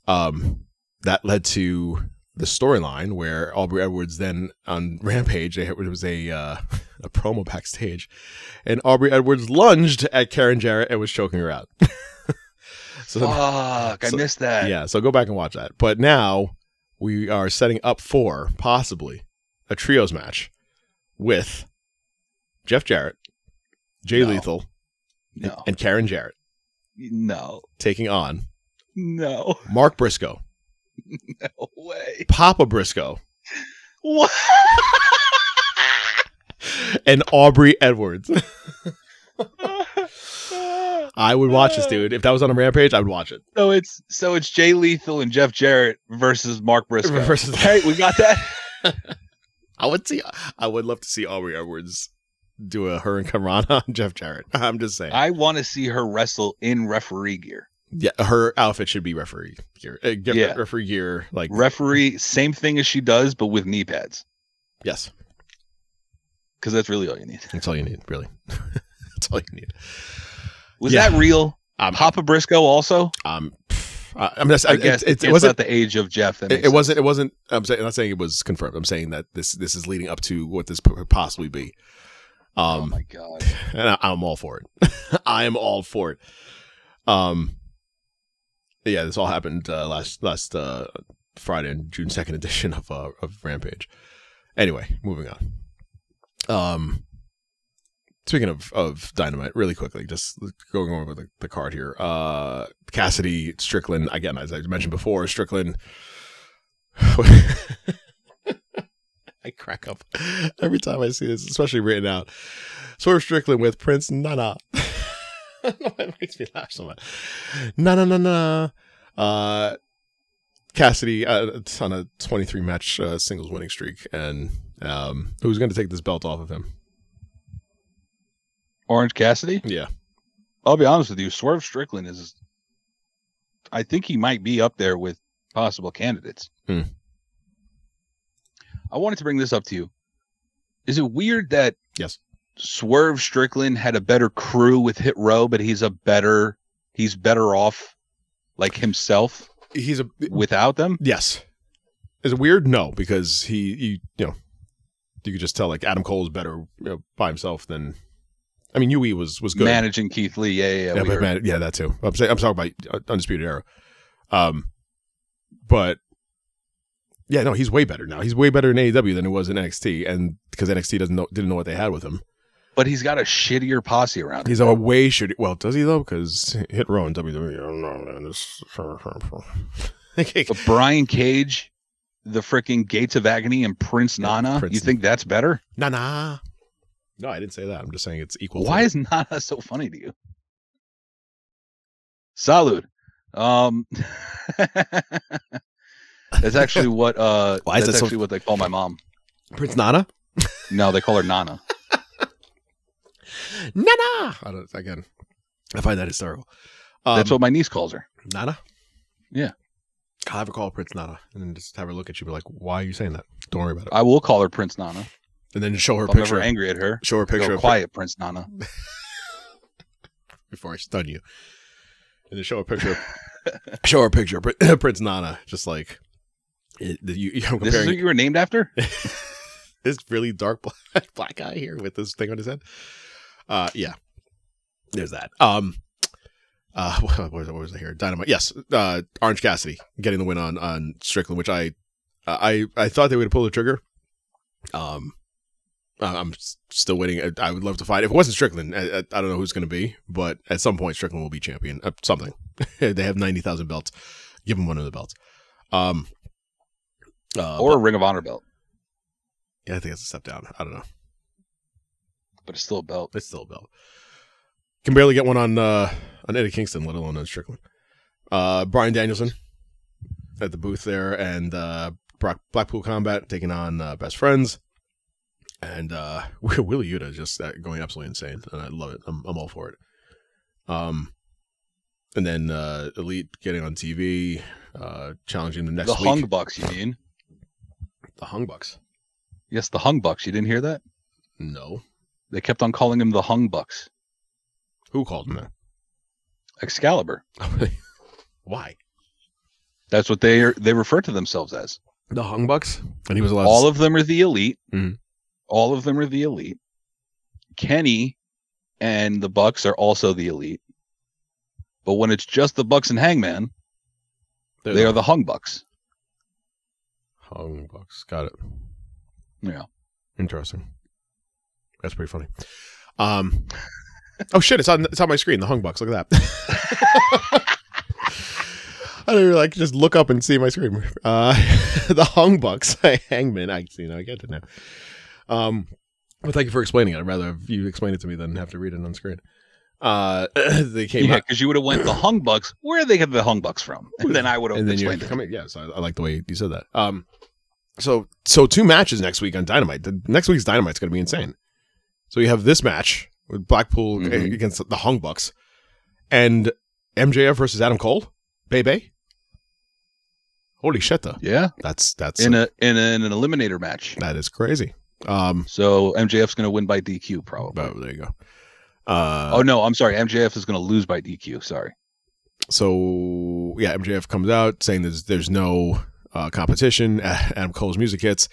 um, that led to the storyline where Aubrey Edwards then on Rampage, it was a uh, *laughs* a promo backstage, and Aubrey Edwards lunged at Karen Jarrett and was choking her out. *laughs* *laughs* so Fuck, I missed that. yeah, so go back and watch that. But now we are setting up for possibly a trios match with Jeff Jarrett, Jay No. Lethal, No. and Karen Jarrett No. taking on No. Mark Briscoe, *laughs* No way. Papa Briscoe, What? *laughs* and Aubrey Edwards. I would watch this, dude. If that was on a rampage, I would watch it. So it's so it's Jay Lethal and Jeff Jarrett versus Mark Briscoe. *laughs* Versus- *laughs* Hey, we got that. *laughs* I would see. I would love to see Aubrey Edwards do a her and Kamrana on Jeff Jarrett. I'm just saying. I want to see her wrestle in referee gear. yeah, her outfit should be referee gear. Uh, Yeah. referee gear. Like Referee, same thing as she does, but with knee pads. yes, Because that's really all you need. that's all you need. Really, that's all you need. Was Yeah. that real? Um, Papa Briscoe also? um, I'm just. I I, guess it, it, it's wasn't. the age of Jeff. It, it wasn't. It wasn't. I'm saying. I'm not saying it was confirmed. I'm saying that this this is leading up to what this could possibly be. Oh Um, my god! *laughs* and I, I'm all for it. *laughs* I am all for it. Um, yeah, this all happened uh, last last uh, Friday, in June second edition of uh, of Rampage. Anyway, moving on. Um, speaking of of Dynamite, really quickly, just going over the, the card here. Uh, Cassidy Strickland again, as I mentioned before, Strickland. *laughs* I crack up every time I see this, especially written out. Swerve Strickland with Prince Nana. *laughs* it makes me laugh so much. Na na na na. Uh, Cassidy uh, on a 23 match uh, singles winning streak, and um, who's going to take this belt off of him? Orange Cassidy. Yeah, I'll be honest with you. Swerve Strickland is. I think he might be up there with possible candidates. Hmm. I wanted to bring this up to you. Is it weird that yes. Swerve Strickland had a better crew with Hit Row, but he's a better he's better off like himself He's a without them? yes. Is it weird? No, because he you you know you could just tell like Adam Cole is better you know, by himself than. I mean, UE was was good. Managing Keith Lee, yeah, yeah, yeah. yeah, but man, yeah, that too. I'm saying I'm talking about Undisputed Era. Um, but yeah, no, he's way better now. He's way better in AEW than he was in NXT, and because NXT doesn't know didn't know what they had with him. but he's got a shittier posse around him. He's a way should well does he though? Because hit row in WWE. I don't know, man. This *laughs* But Brian Cage, the freaking Gates of Agony, and Prince Yeah, Nana. Prince you think that's better? nah. No, I didn't say that. I'm just saying it's equal. Why is *laughs* Nana so funny to you? Salud. Um, *laughs* that's actually what uh *laughs* Why is that's that so- actually what they call my mom. Prince Nana? No, they call her Nana. Nana. I don't, again, I find that hysterical. Um, That's what my niece calls her. Nana. Yeah. I'll have her call Prince Nana, and then just have her look at you, and be like, "Why are you saying that? Don't worry about it." I will call her Prince Nana. And then show her If I'm picture. ever angry at her. Show her picture Go of quiet, Prince Nana. *laughs* before I stun you, and then show a picture. *laughs* show her a picture *laughs* Prince Nana, just like it, you, I'm This is comparing what you were named after? this really dark black, black guy here with this thing on his head. Uh, yeah, there's that. Um, uh, what was, what was I here? Dynamite. Yes, uh, Orange Cassidy getting the win on on Strickland, which I, I, I thought they would pulled the trigger. Um, I'm still waiting. I- I would love to fight. If it wasn't Strickland, I, I, I don't know who's going to be, but at some point Strickland will be champion. Uh, something. *laughs* they have ninety thousand belts. Give him one of the belts. Um, uh, or a Ring of Honor belt, yeah, I think it's a step down. I don't know. but it's still a belt. It's still a belt. Can barely get one on uh on Eddie Kingston, let alone on Strickland. Uh Bryan Danielson at the booth there, and uh Brock, Blackpool Combat taking on uh, Best Friends, and uh *laughs* Wheeler Yuta just uh, going absolutely insane, and I love it. I'm I'm all for it. Um, and then uh Elite getting on TV, uh challenging the next the week. Hung Bucks, you mean? the Hung Bucks. Yes, the Hung Bucks. You didn't hear that? No, They kept on calling him the Hung Bucks. who called him that? Excalibur. *laughs* Why? That's what they are, they refer to themselves as. The Hung Bucks, and he was allowed. All to, of them are the elite. Mhm. All of them are the elite. Kenny and the Bucks are also the elite. But when it's just the Bucks and Hangman, they're they are the Hung Bucks. Hung Bucks. Got it. Yeah. Interesting. That's pretty funny. Um. Oh shit! It's on. It's on my screen. The Hung Bucks. Look at that. *laughs* I don't even like just look up and see my screen. Uh, *laughs* the Hung Bucks. *laughs* Hangman. I you know I get it now. Um, well, thank you for explaining it. I'd rather have you explain it to me than have to read it on screen. Uh, *laughs* they came Yeah, because you would have went the Hung Bucks. Where did they get the Hung Bucks from? And then I would have and then you explained it. come in. Yes, I, I like the way you said that. Um, so so two matches next week on Dynamite. The next week's Dynamite's going to be insane. So you have this match with Blackpool Mhm. against the Hung Bucks, and MJF versus Adam Cole, Bebe. Holy shit! Though Yeah, that's that's in a in, a, in an eliminator match. that is crazy. Um, So MJF's going to win by DQ probably. there you go. Uh, oh no, I'm sorry. MJF is going to lose by DQ. Sorry. so yeah, MJF comes out saying there's there's no uh, competition. *laughs* Adam Cole's music hits.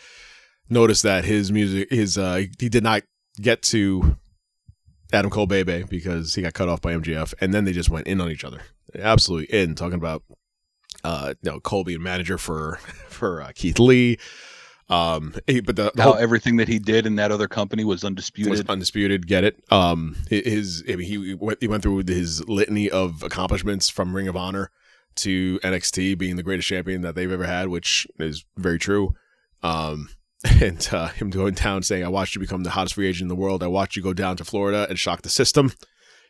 Notice that his music, his uh, he did not get to Adam Cole Bebe because he got cut off by MJF, and then they just went in on each other, absolutely in talking about uh, you know Cole being manager for *laughs* for uh, Keith Lee. Um, but the, the How whole, everything that he did in that other company was undisputed. was undisputed. Get it? Um, his I mean, he went he went through his litany of accomplishments from Ring of Honor to NXT being the greatest champion that they've ever had, which is very true. Um, *laughs* and uh, him going down saying, "I watched you become the hottest free agent in the world. I watched you go down to Florida and shock the system.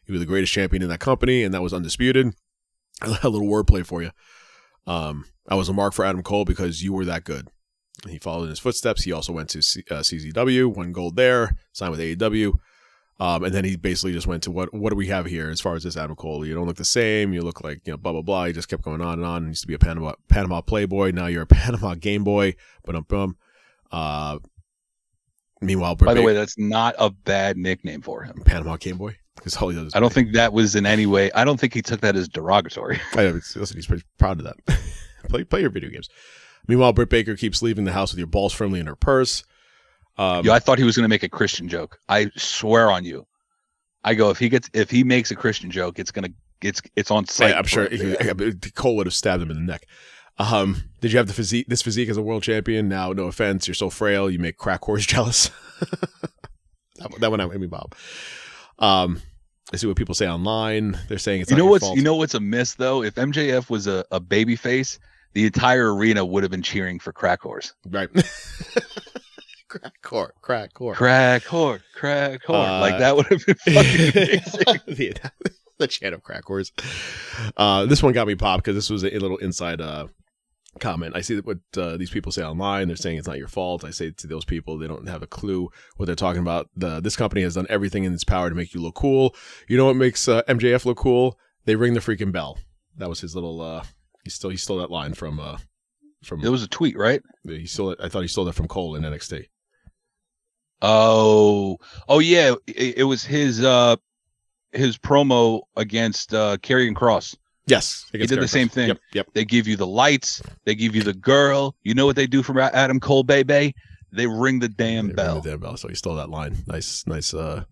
You were the greatest champion in that company, and that was undisputed." *laughs* A little wordplay for you. Um, I was a mark for Adam Cole because you were that good. He followed in his footsteps. He also went to C- uh, CZW, won gold there, signed with AEW. Um, and then he basically just went to what what do we have here as far as this Adam Cole? You don't look the same. You look like you know blah blah blah. He just kept going on and on. He used to be a Panama Panama Playboy. Now you're a *laughs* Panama Game Boy. But um bum. Uh, meanwhile, By the way, that's not a bad nickname for him. Panama Game Boy because all he does. I don't think that was in any way. I don't think he took that as derogatory. I know, listen, he's pretty proud of that. *laughs* play play your video games. Meanwhile, Britt Baker keeps leaving the house with your balls firmly in her purse. Um, Yo, I thought he was going to make a Christian joke. I swear on you. I go if he gets if he makes a Christian joke, it's gonna it's it's on sight. Yeah, I'm sure he- Cole would have stabbed him in the neck. Um, did you have the physique? This physique as a world champion. Now, no offense, you're so frail. You make crack whores *laughs* jealous. that, that one, I me, Bob. Um, I see what people say online. They're saying it's you know what's fault. you know what's a miss though? If MJF was a, a baby face, the entire arena would have been cheering for crack horse. right? *laughs* crack whore, crack whore. Crack whore, crack whore. Uh, like that would have been fucking *laughs* amazing. *laughs* the, the chant of crack whores. Uh, this one got me popped because this was a, little inside uh, comment. I see what uh, these people say online. They're saying it's not your fault. I say to those people, they don't have a clue what they're talking about. The this company has done everything in its power to make you look cool. You know what makes uh, MJF look cool? They ring the freaking bell. That was his little. Uh, he still he stole that line from uh, from. It was a tweet, right? he stole it. I thought he stole that from Cole in NXT. Oh, oh yeah, it, it was his uh his promo against uh Karrion Kross. Yes, He did the same thing. Yep, yep. They give you the lights, they give you the girl. You know what they do for Adam Cole, baby? They ring the damn They bell. ring the damn bell. So he stole that line. Nice, nice uh,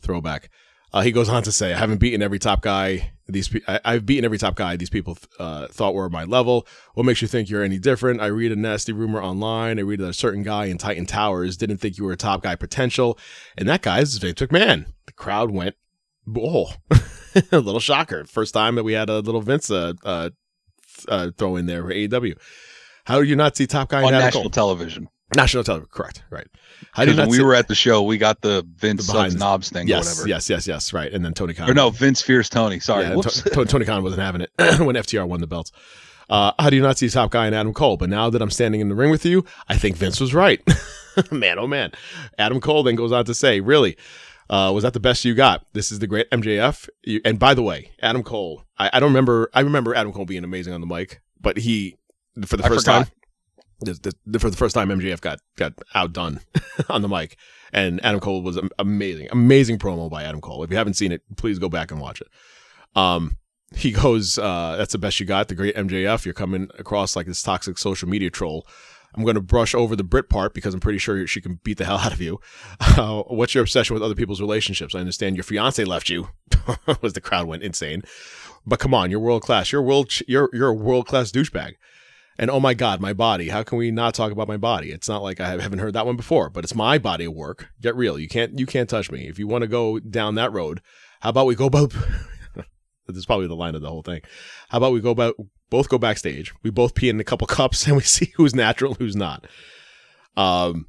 throwback. Uh, he goes on to say, "I haven't beaten every top guy. These pe- I, I've beaten every top guy. These people uh, thought were my level. What makes you think you're any different? I read a nasty rumor online. I read that a certain guy in Titan Towers didn't think you were a top guy potential, and that guy is Vince McMahon. The crowd went, oh, *laughs* a little shocker. First time that we had a little Vince uh, uh, uh, throw in there for AEW. How do you not see top guy on national television. National television? Correct, right. You Because not when we see- were at the show, we got the Vince The behind sucks knobs thing or Yes, whatever. yes, yes, yes. Right, and then Tony Khan. Or no, Vince Fierce Tony. Sorry. yeah, Whoops. To- To- Tony Khan wasn't having it *clears throat* when FTR won the belts. Uh, how do you not see top guy and Adam Cole? But now that I'm standing in the ring with you, I think Vince was right. *laughs* man, oh man. Adam Cole then goes on to say, "Really, uh, was that the best you got? This is the great MJF." You, and by the way, Adam Cole, I, I don't remember. I remember Adam Cole being amazing on the mic, but he for the I first forgot. time. This- this- for the first time, MJF got got outdone *laughs* on the mic, and Adam Cole was amazing, amazing promo by Adam Cole. If you haven't seen it, please go back and watch it. Um, he goes, uh, "That's the best you got." The great MJF. You're coming across like this toxic social media troll. I'm going to brush over the Britt part because I'm pretty sure she can beat the hell out of you. *laughs* Uh, what's your obsession with other people's relationships? I understand your fiance left you. *laughs* was the crowd went insane. But come on, you're world class. You're world. You're you're a world class douchebag. And oh my God, my body. How can we not talk about my body? It's not like I haven't heard that one before, but it's my body of work. Get real. You can't you can't touch me. If you want to go down that road, how about we go both? *laughs* this is probably the line of the whole thing. How about we go about both go backstage? We both pee in a couple *laughs* cups and we see who's natural, who's not. Um,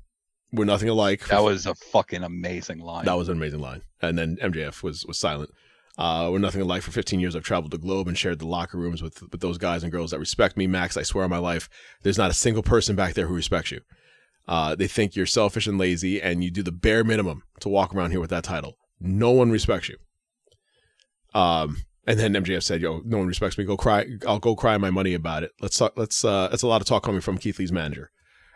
we're nothing alike. That was a fucking amazing line. That was an amazing line. And then MJF was was silent. Uh, we're nothing alike. For 15 years, I've traveled the globe and shared the locker rooms with with those guys and girls that respect me. Max, I swear on my life, there's not a single person back there who respects you. Uh, they think you're selfish and lazy, and you do the bare minimum to walk around here with that title. No one respects you. Um, and then MJF said, "Yo, no one respects me. Go cry. I'll go cry my money about it. Let's talk. Let's. Uh, that's a lot of talk coming from Keith Lee's manager."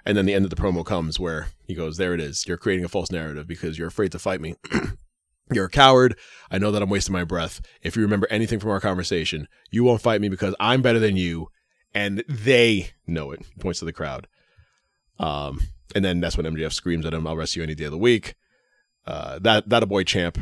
And then the end of the promo comes where he goes, "There it is. You're creating a false narrative because you're afraid to fight me. *clears throat* you're a coward. I know that I'm wasting my breath. If you remember anything from our conversation, you won't fight me because I'm better than you, and they know it." Points to the crowd. Um, and then that's when MJF screams at him, "I'll rest you any day of the week." Uh, that that a boy champ.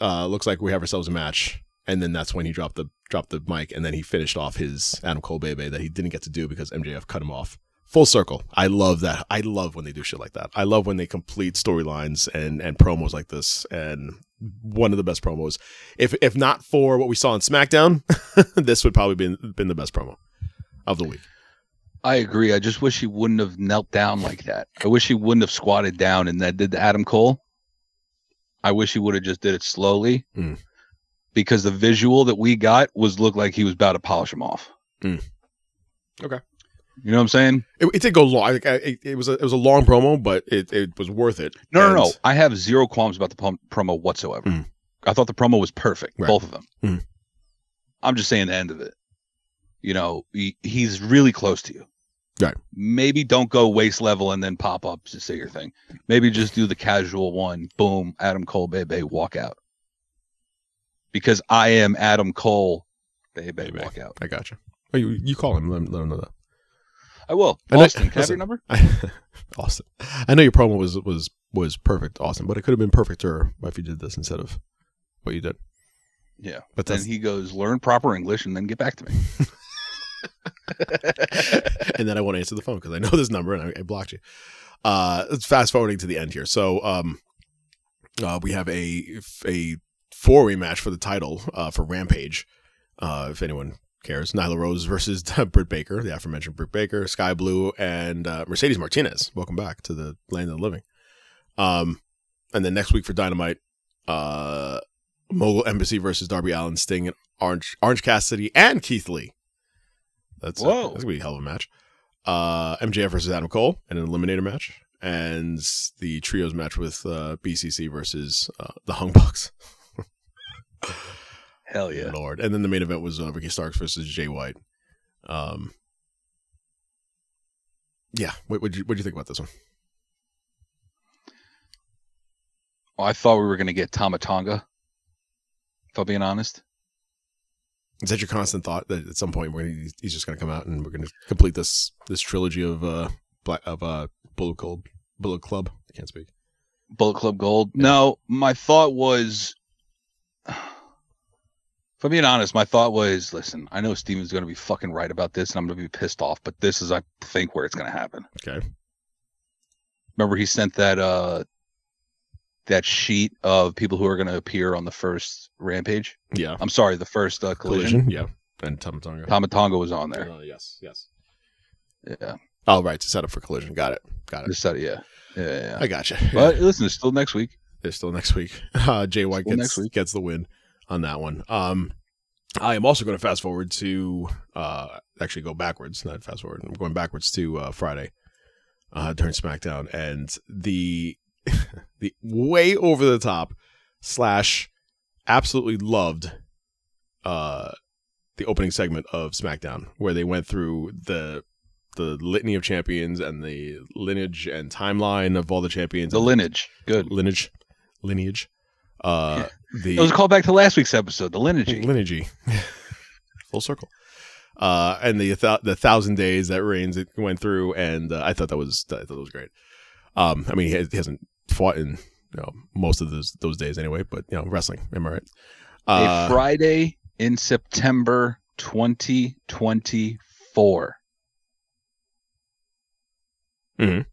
Uh, looks like we have ourselves a match and then that's when he dropped the dropped the mic, and then he finished off his Adam Cole baby that he didn't get to do because MJF cut him off. Full circle. I love that. I love when they do shit like that. I love when they complete storylines and and promos like this. And one of the best promos. If if not for what we saw on SmackDown, *laughs* this would probably been been the best promo of the week. I agree. I just wish he wouldn't have knelt down like that. I wish he wouldn't have squatted down and that did the Adam Cole. I wish he would have just did it slowly. Mm because the visual that we got was looked like he was about to polish him off. Mm. Okay. You know what I'm saying? It, it did go long. It, it, was a, it was a long promo, but it, it was worth it. No, and... no, no. I have zero qualms about the prom- promo whatsoever. Mm. I thought the promo was perfect, right. both of them. Mm. I'm just saying the end of it. You know, he, he's really close to you. Right. Maybe don't go waist level and then pop up to say your thing. Maybe just do the casual one. Boom, Adam Cole, baby, walk out because I am Adam Cole. Baby, baby. walk out. I got you. Oh, you, you call him. Let, him. let him know that. I will. I know, Austin, can I have your number? I, *laughs* Austin. I know your promo was was was perfect, Austin, but it could have been perfecter if you did this instead of what you did. Yeah, but then he goes, learn proper English and then get back to me. *laughs* and then I won't answer the phone because I know this number and I, I blocked you. Uh, it's fast forwarding to the end here. So, um, uh, we have a a four way match for the title uh, for Rampage. Uh, if anyone cares, Nyla Rose versus *laughs* Britt Baker, the aforementioned Britt Baker, Skye Blue, and uh, Mercedes Martinez. Welcome back to the land of the living. Um, and then next week for Dynamite, uh, Mogul Embassy versus Darby Allin, Sting, and Orange Orange Cassidy, and Keith Lee. That's uh, Whoa. that's gonna be a hell of a match. Uh, MJF versus Adam Cole in an eliminator match, and the trios match with uh, BCC versus uh, the Hung Bucks. *laughs* Hell yeah, Lord! And then the main event was uh, Ricky Starks versus Jay White. Um, yeah, what would you what you think about this one? Well, I thought we were going to get Tama Tonga. If I'm being honest, is that your constant thought that at some point we're gonna, he's just going to come out and we're going to complete this this trilogy of uh black of uh Bullet Club Bullet Club? I can't speak. Bullet Club Gold. Yeah. No, my thought was if I'm being honest, my thought was, listen, I know Steven's going to be fucking right about this, and I'm going to be pissed off, but this is, I think, where it's going to happen. Okay. Remember, he sent that uh that sheet of people who are going to appear on the first Rampage. Yeah. I'm sorry, the first uh, collision. collision. Yeah. And Tama Tonga. Tama Tonga was on there. Uh, yes. Yes. Yeah. Oh, right. To set up for collision. Got it. Got it. To set it. Yeah. Yeah. yeah. I got you. But listen, it's still next week. It's still next week. *laughs* Uh, Jay White still gets gets the win on that one. Um, I am also going to fast forward to uh, actually go backwards, not fast forward. I'm going backwards to uh, Friday uh, during SmackDown, and the *laughs* the way over the top slash absolutely loved uh, the opening segment of SmackDown where they went through the the litany of champions and the lineage and timeline of all the champions. The lineage, good lineage, lineage. Uh, *laughs* the it was a callback to last week's episode, the lineage. *laughs* Lineage. *laughs* full circle. Uh, and the th- the thousand days that Reigns went through, and uh, I thought that was I thought that was great. Um, I mean, he, has, he hasn't fought in you know most of those those days anyway, but you know, wrestling, am I right? a Uh, Friday in September 2024. Mhm.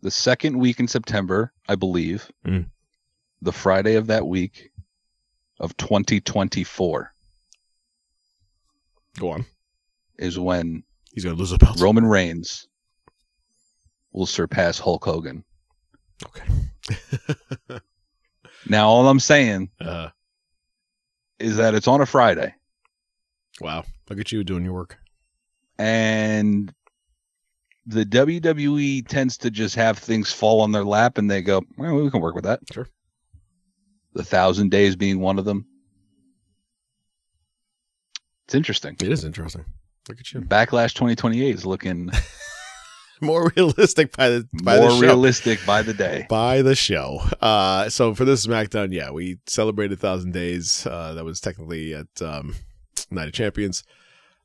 The second week in September, I believe. Mhm. The Friday of that week of 2024 go on. is when He's gonna lose a belt. Roman Reigns will surpass Hulk Hogan. Okay. *laughs* Now, all I'm saying uh, is that it's on a Friday. wow. Look at you doing your work. and the WWE tends to just have things fall on their lap and they go, well, we can work with that. Sure. The thousand days being one of them. It's interesting. It is interesting. Look at you. Backlash 2028 is looking *laughs* More realistic by the by the more show. realistic by the day. by the show. Uh, so for this SmackDown, yeah, we celebrated Thousand Days. Uh, that was technically at um, Night of Champions.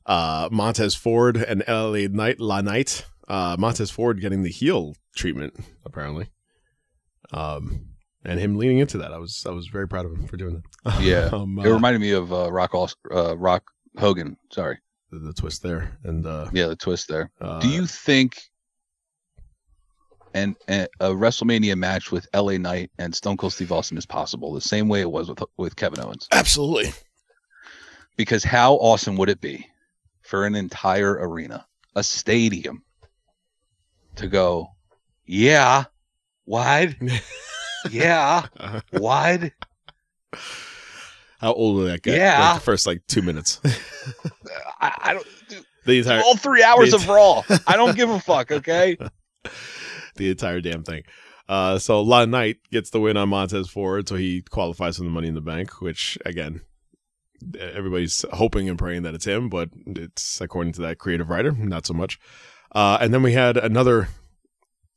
Uh, Montez Ford and LA Knight LA Knight. Uh, Montez Ford getting the heel treatment apparently. Um, and him leaning into that, I was I was very proud of him for doing that. *laughs* Yeah. *laughs* um, It uh, reminded me of uh, Rock Os- uh, Rock Hogan. Sorry. the, the twist there, and uh, Yeah, the twist there. uh, Do you think and, and a WrestleMania match with LA Knight and Stone Cold Steve Austin is possible, the same way it was with with Kevin Owens? absolutely? Because how awesome would it be for an entire arena, a stadium, to go, yeah, wide, yeah, wide, How old will that guy? Yeah. like the first like two minutes. *laughs* I, I don't. dude, the entire all three hours the of Raw. I don't give a fuck. Okay. *laughs* the entire damn thing. Uh, so LA Knight gets the win on Montez Ford, so he qualifies for the Money in the Bank, which again, everybody's hoping and praying that it's him, but it's according to that creative writer, not so much. Uh, and then we had another.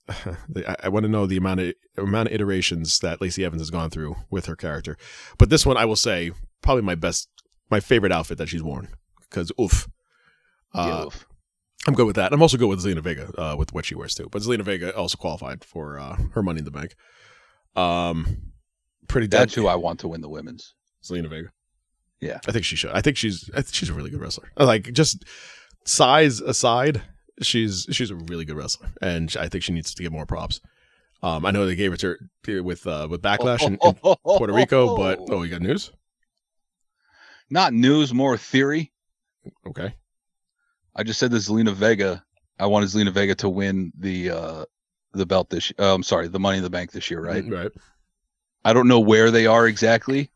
*laughs* I, I want to know the amount of amount of iterations that Lacey Evans has gone through with her character, but this one I will say probably my best, my favorite outfit that she's worn because oof. Uh, Oof. I'm good with that. I'm also good with Zelina Vega uh, with what she wears too. But Zelina Vega also qualified for uh, her Money in the Bank. Um, pretty dead. That's who I want to win the women's. Zelina Vega. Yeah. I think she should. I think she's. I think she's a really good wrestler. Like just size aside, she's she's a really good wrestler, and I think she needs to get more props. Um, I know they gave it to her with uh, with Backlash in, in Puerto Rico, but *laughs* oh, you got news? not news, more theory. Okay. I just said to Zelina Vega, I wanted Zelina Vega to win the uh the belt this year. I'm sorry, the Money in the Bank this year, right? Right. I don't know where they are exactly.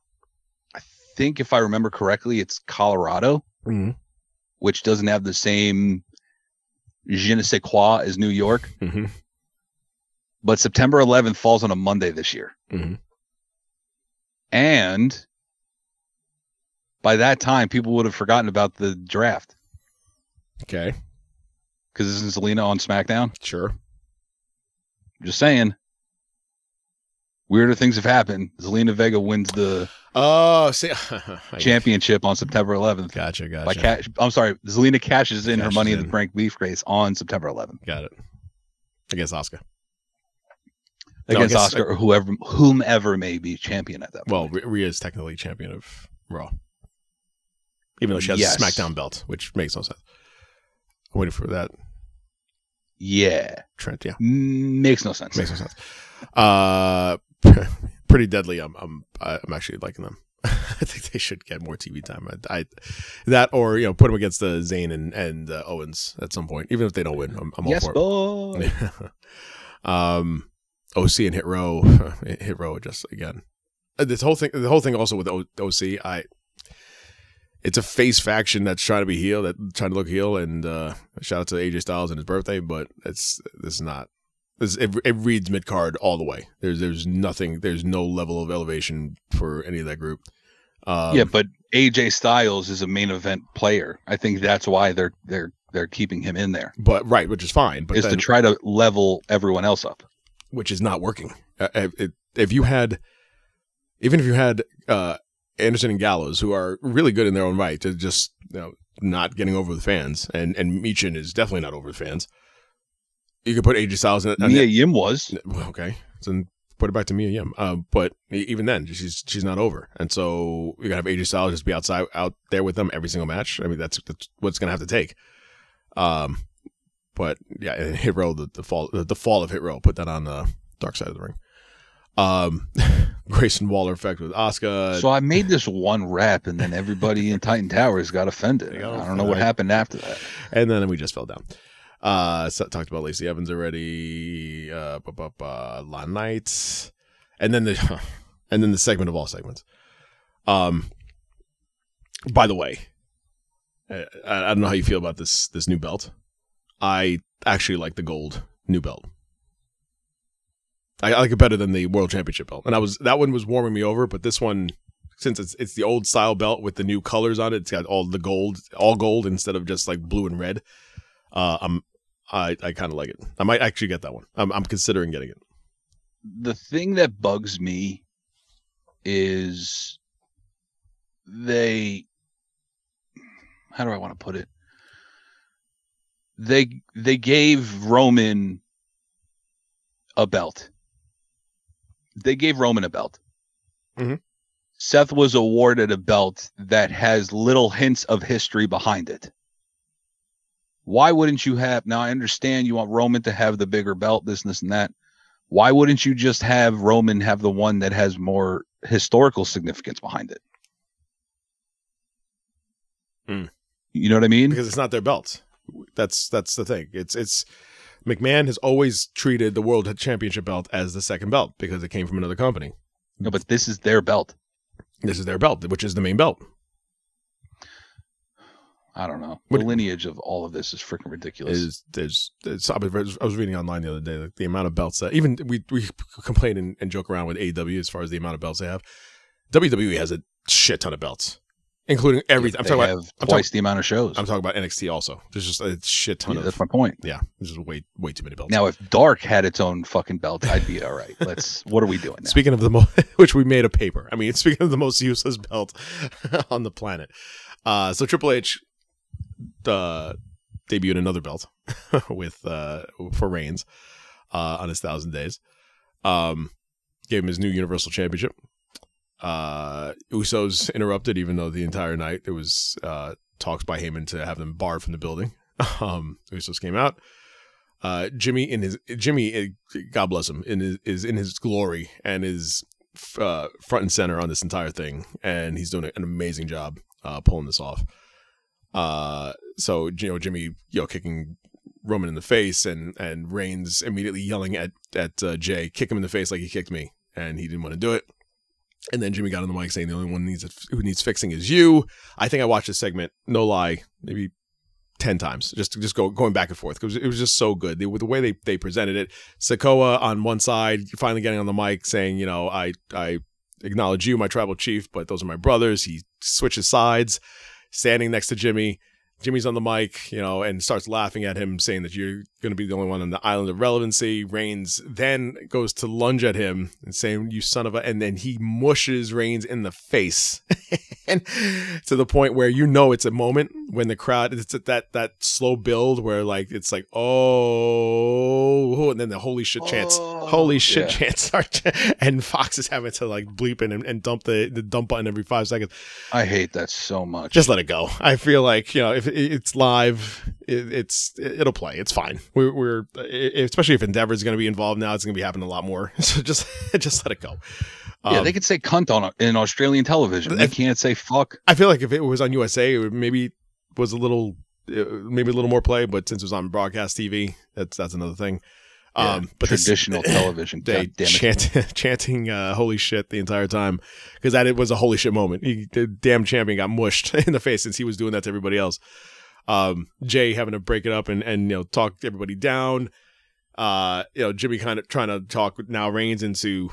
I think if I remember correctly, it's Colorado, Mhm. which doesn't have the same je ne sais quoi as New York. hmm But September 11th falls on a Monday this year. Mhm. And by that time, people would have forgotten about the draft Okay. because isn't Zelina on SmackDown? Sure. Just saying. Weirder things have happened. Zelina Vega wins the Oh, see, *laughs* championship on September 11th. Gotcha. Gotcha. By cash, I'm sorry, Zelina cashes in her Money in the Bank briefcase on September 11th Got it. Against Asuka. No, against guess- Asuka or whoever, whomever may be champion at that point. Well, Rhea Rhea is technically champion of Raw, even though she has Yes. a SmackDown belt, which makes no sense. I'm waiting for that yeah, Trent. Yeah, makes no sense. makes no sense. Uh, *laughs* pretty deadly. I'm I'm I'm actually liking them. *laughs* I think they should get more TV time. I, I that or you know put them against the Zayn and and uh, Owens at some point, even if they don't win. I'm, I'm yes, all for it. *laughs* um, OC and Hit Row, Hit Row just again. Uh, This whole thing, the whole thing also with o- OC, I, it's a face faction that's trying to be heel, that trying to look heel, and uh, shout out to AJ Styles and his birthday, but it's this is not. It, it reads mid card all the way. There's there's nothing. There's no level of elevation for any of that group. Um, yeah, but AJ Styles is a main event player. I think that's why they're they're they're keeping him in there but right, which is fine. But is then, to try to level everyone else up. which is not working. Uh, if, if you had, even if you had uh, Anderson and Gallows, who are really good in their own right, to just you know not getting over the fans, and and Michin is definitely not over the fans. You could put AJ Styles in. Mia Yim was. Okay, so put it back to Mia Yim. Uh, but even then, she's she's not over, and so you're gonna have AJ Styles just be outside out there with them every single match. I mean, that's that's what it's gonna have to take. Um, but yeah, and Hit Row, the, the fall the, the fall of Hit Row, put that on the dark side of the ring. Um, *laughs* Grayson Waller effect with Oscar. So I made this one rap, and then everybody in Titan Towers got offended. got I don't know what happened after that. and then we just fell down. Uh, so, talked about Lacey Evans already. Uh, LA Knight, and then the *laughs* and then the segment of all segments. Um, by the way, I, I don't know how you feel about this this new belt. I actually like the gold new belt. I, I like it better than the world championship belt, and I was that one was warming me over, but this one. Since it's it's the old style belt with the new colors on it, it's got all the gold, all gold instead of just like blue and red. Uh, I'm I I kind of like it. I might actually get that one. I'm I'm considering getting it. The thing that bugs me is they. How do I want to put it? They they gave Roman a belt. They gave Roman a belt. Mhm. Seth was awarded a belt that has little hints of history behind it. Why wouldn't you have? Now I understand you want Roman to have the bigger belt, this, and this, and that. Why wouldn't you just have Roman have the one that has more historical significance behind it? Hmm. You know what I mean? because it's not their belt. That's that's the thing. It's it's McMahon has always treated the world championship belt as the second belt because it came from another company. No, but this is their belt. This is their belt, which is the main belt. I don't know. What- the lineage of all of this is freaking ridiculous. Is there's, there's I was reading online the other day like the amount of belts that even we we complain and, and joke around with AEW as far as the amount of belts they have. WWE has a shit ton of belts, including everything. I'm They talking have about I'm twice talking, the amount of shows. I'm talking about NXT also. There's just a shit ton Yeah, of that's my point. yeah. There's just way way too many belts. Now, if Dark had its own fucking belt, I'd be all right. Let's. *laughs* What are we doing now? Speaking of the most, *laughs* which we made a paper. I mean, *laughs* speaking of the most useless belt on the planet. Uh, so Triple H uh, debuted another belt *laughs* with uh, for Reigns uh, on his thousand days. Um, gave him his new Universal Championship. Uh, Usos interrupted, even though the entire night there was uh, talks by Heyman to have them barred from the building. *laughs* Um, Usos came out. Uh, Jimmy in his Jimmy, eh, God bless him, in his, is in his glory and is uh, front and center on this entire thing, and he's doing an amazing job uh, pulling this off. Uh, so you know Jimmy, you know, kicking Roman in the face, and and Reigns immediately yelling at at uh, Jey, kick him in the face like he kicked me, and he didn't want to do it. And then Jimmy got on the mic saying the only one who needs who needs fixing is you. I think I watched this segment, no lie, maybe ten times, just just go going back and forth because it was just so good. With the way they they presented it, Sikoa on one side, finally getting on the mic saying, you know, I I acknowledge you, my tribal chief, but those are my brothers. He switches sides, standing next to Jimmy. Jimmy's on the mic, you know, and starts laughing at him, saying that you're going to be the only one on the island of relevancy. Reigns then goes to lunge at him and saying, "You son of a," and then he mushes Reigns in the face, *laughs* and to the point where you know it's a moment when the crowd it's at that that slow build where like it's like oh, and then the holy shit chants, oh, holy shit yeah. chants start, and Fox is having to like bleep and, and dump the the dump button every five seconds I hate that so much. just let it go. I feel like you know if it's live, it, it's it'll play. It's fine. We're, we're especially if Endeavor is going to be involved now. It's going to be happening a lot more. *laughs* So just *laughs* just let it go. yeah, Um, they could say cunt on in Australian television. They can't say fuck. I feel like if it was on USA, it would maybe was a little uh, maybe a little more play. But since it was on broadcast TV, that's that's another thing. Yeah, Um, but this- traditional *laughs* television. they damn chant, *laughs* chanting uh, "Holy shit" the entire time because that it was a holy shit moment. He, the damn champion got mushed *laughs* in the face since he was doing that to everybody else. Um, Jey having to break it up and and you know talk everybody down. Uh, you know Jimmy kind of trying to talk now Reigns into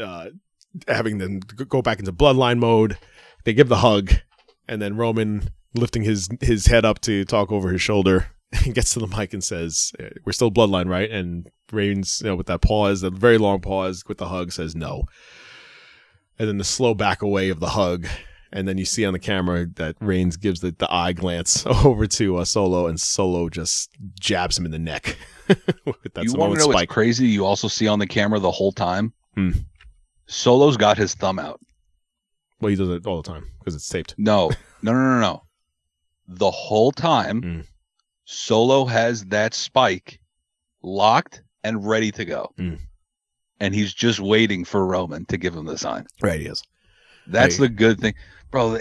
uh, having them go back into bloodline mode. They give the hug, and then Roman lifting his his head up to talk over his shoulder. *laughs* Gets to the mic and says, "Uh, "We're still bloodline, right?" And Reigns, you know, with that pause, that very long pause with the hug, says no. and then the slow back away of the hug, and then you see on the camera that Reigns gives the, the eye glance *laughs* over to uh, Solo, and Solo just jabs him in the neck. *laughs* you want to know spike. what's crazy? You also see on the camera the whole time. Hmm. Solo's got his thumb out. Well, he does it all the time because it's taped. No, no, no, no, no. The whole time, Mm. Solo has that spike locked and ready to go. Mm. And he's just waiting for Roman to give him the sign. Right, he is. That's Hey. the good thing. Bro,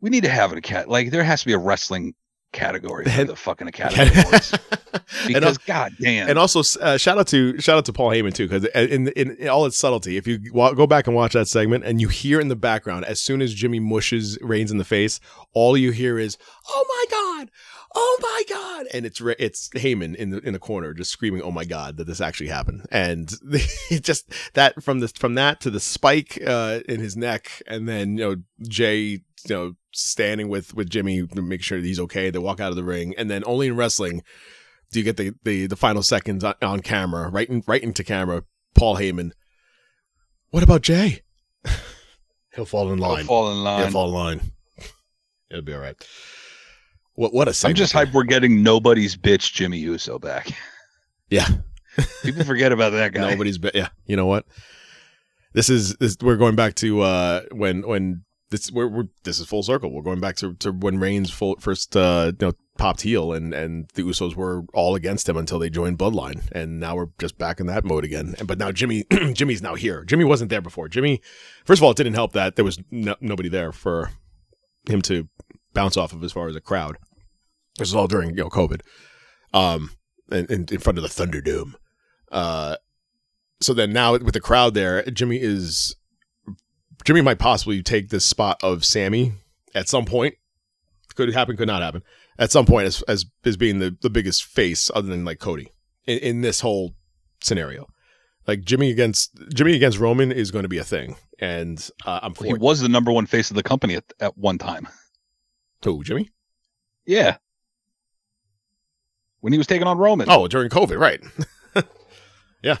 we need to have a cat. Like, there has to be a wrestling category for the fucking *laughs* Academy Awards. and, Because, al- god damn. and also uh, shout out to shout out to Paul Heyman too because in, in in all its subtlety, if you wa- go back and watch that segment and you hear in the background as soon as Jimmy mushes Reigns in the face, all you hear is "Oh my god, oh my god," and it's Re- it's Heyman in the in the corner just screaming "Oh my god" that this actually happened, and *laughs* it just that from the from that to the spike uh, in his neck, and then you know Jey you know standing with with Jimmy to make sure that he's okay. They walk out of the ring, and then only in wrestling do you get the the, the final seconds on, on camera, right in, right into camera. Paul Heyman. What about Jey? *laughs* He'll fall in I'll line. fall in line. He'll fall in line. It'll be all right. What what a I'm just hyped we're getting nobody's bitch Jimmy Uso back. *laughs* Yeah. *laughs* People forget about that guy. Nobody's been. Yeah. You know what? This is this. We're going back to uh when when this we're, we're this is full circle. We're going back to, to when Reigns full, first uh you know popped heel and and the Usos were all against him until they joined Bloodline and now we're just back in that mode again. And but now Jimmy *clears throat* Jimmy's now here. Jimmy wasn't there before. Jimmy, first of all, it didn't help that there was no, nobody there for him to bounce off of as far as a crowd. This is all during you know COVID, um, in, in, in front of the Thunderdome. Uh, so then now with the crowd there, Jimmy is Jimmy might possibly take this spot of Sami at some point. Could happen, could not happen. At some point, as as, as being the, the biggest face, other than like Cody, in, in this whole scenario. Like Jimmy against Jimmy against Roman is going to be a thing, and uh, I'm for he was the number one face of the company at, at one time. Who, Jimmy? Yeah. When he was taking on Roman. Oh, during COVID, right? *laughs* Yeah.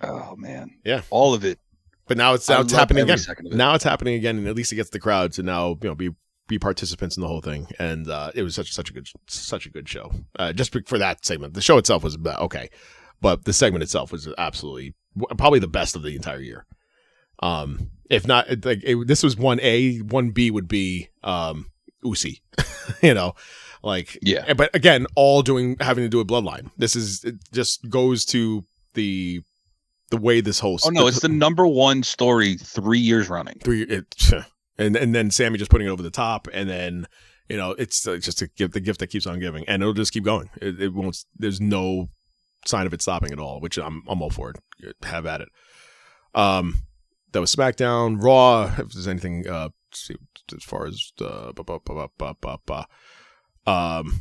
Oh, man. Yeah. All of it. But now it's I now it's happening again. it. Now it's happening again, and at least it gets the crowd to now you know be be participants in the whole thing. And uh, it was such such a good such a good show. Uh, just for that segment, the show itself was okay, but the segment itself was absolutely probably the best of the entire year. Um, if not, like it, this was one A, one B would be um Usi, *laughs* you know, like Yeah. but again, all doing having to do with bloodline. This is it just goes to the the way this whole Oh, no. It's the number one story three years running. three it, and and then Sami just putting it over the top, and then you know it's uh, just a gift, the gift that keeps on giving, and it'll just keep going. It, it won't. There's no sign of it stopping at all, which I'm I'm all for it. Have at it. Um, that was SmackDown, Raw. If there's anything, uh, see as far as uh, bu- bu- bu- um.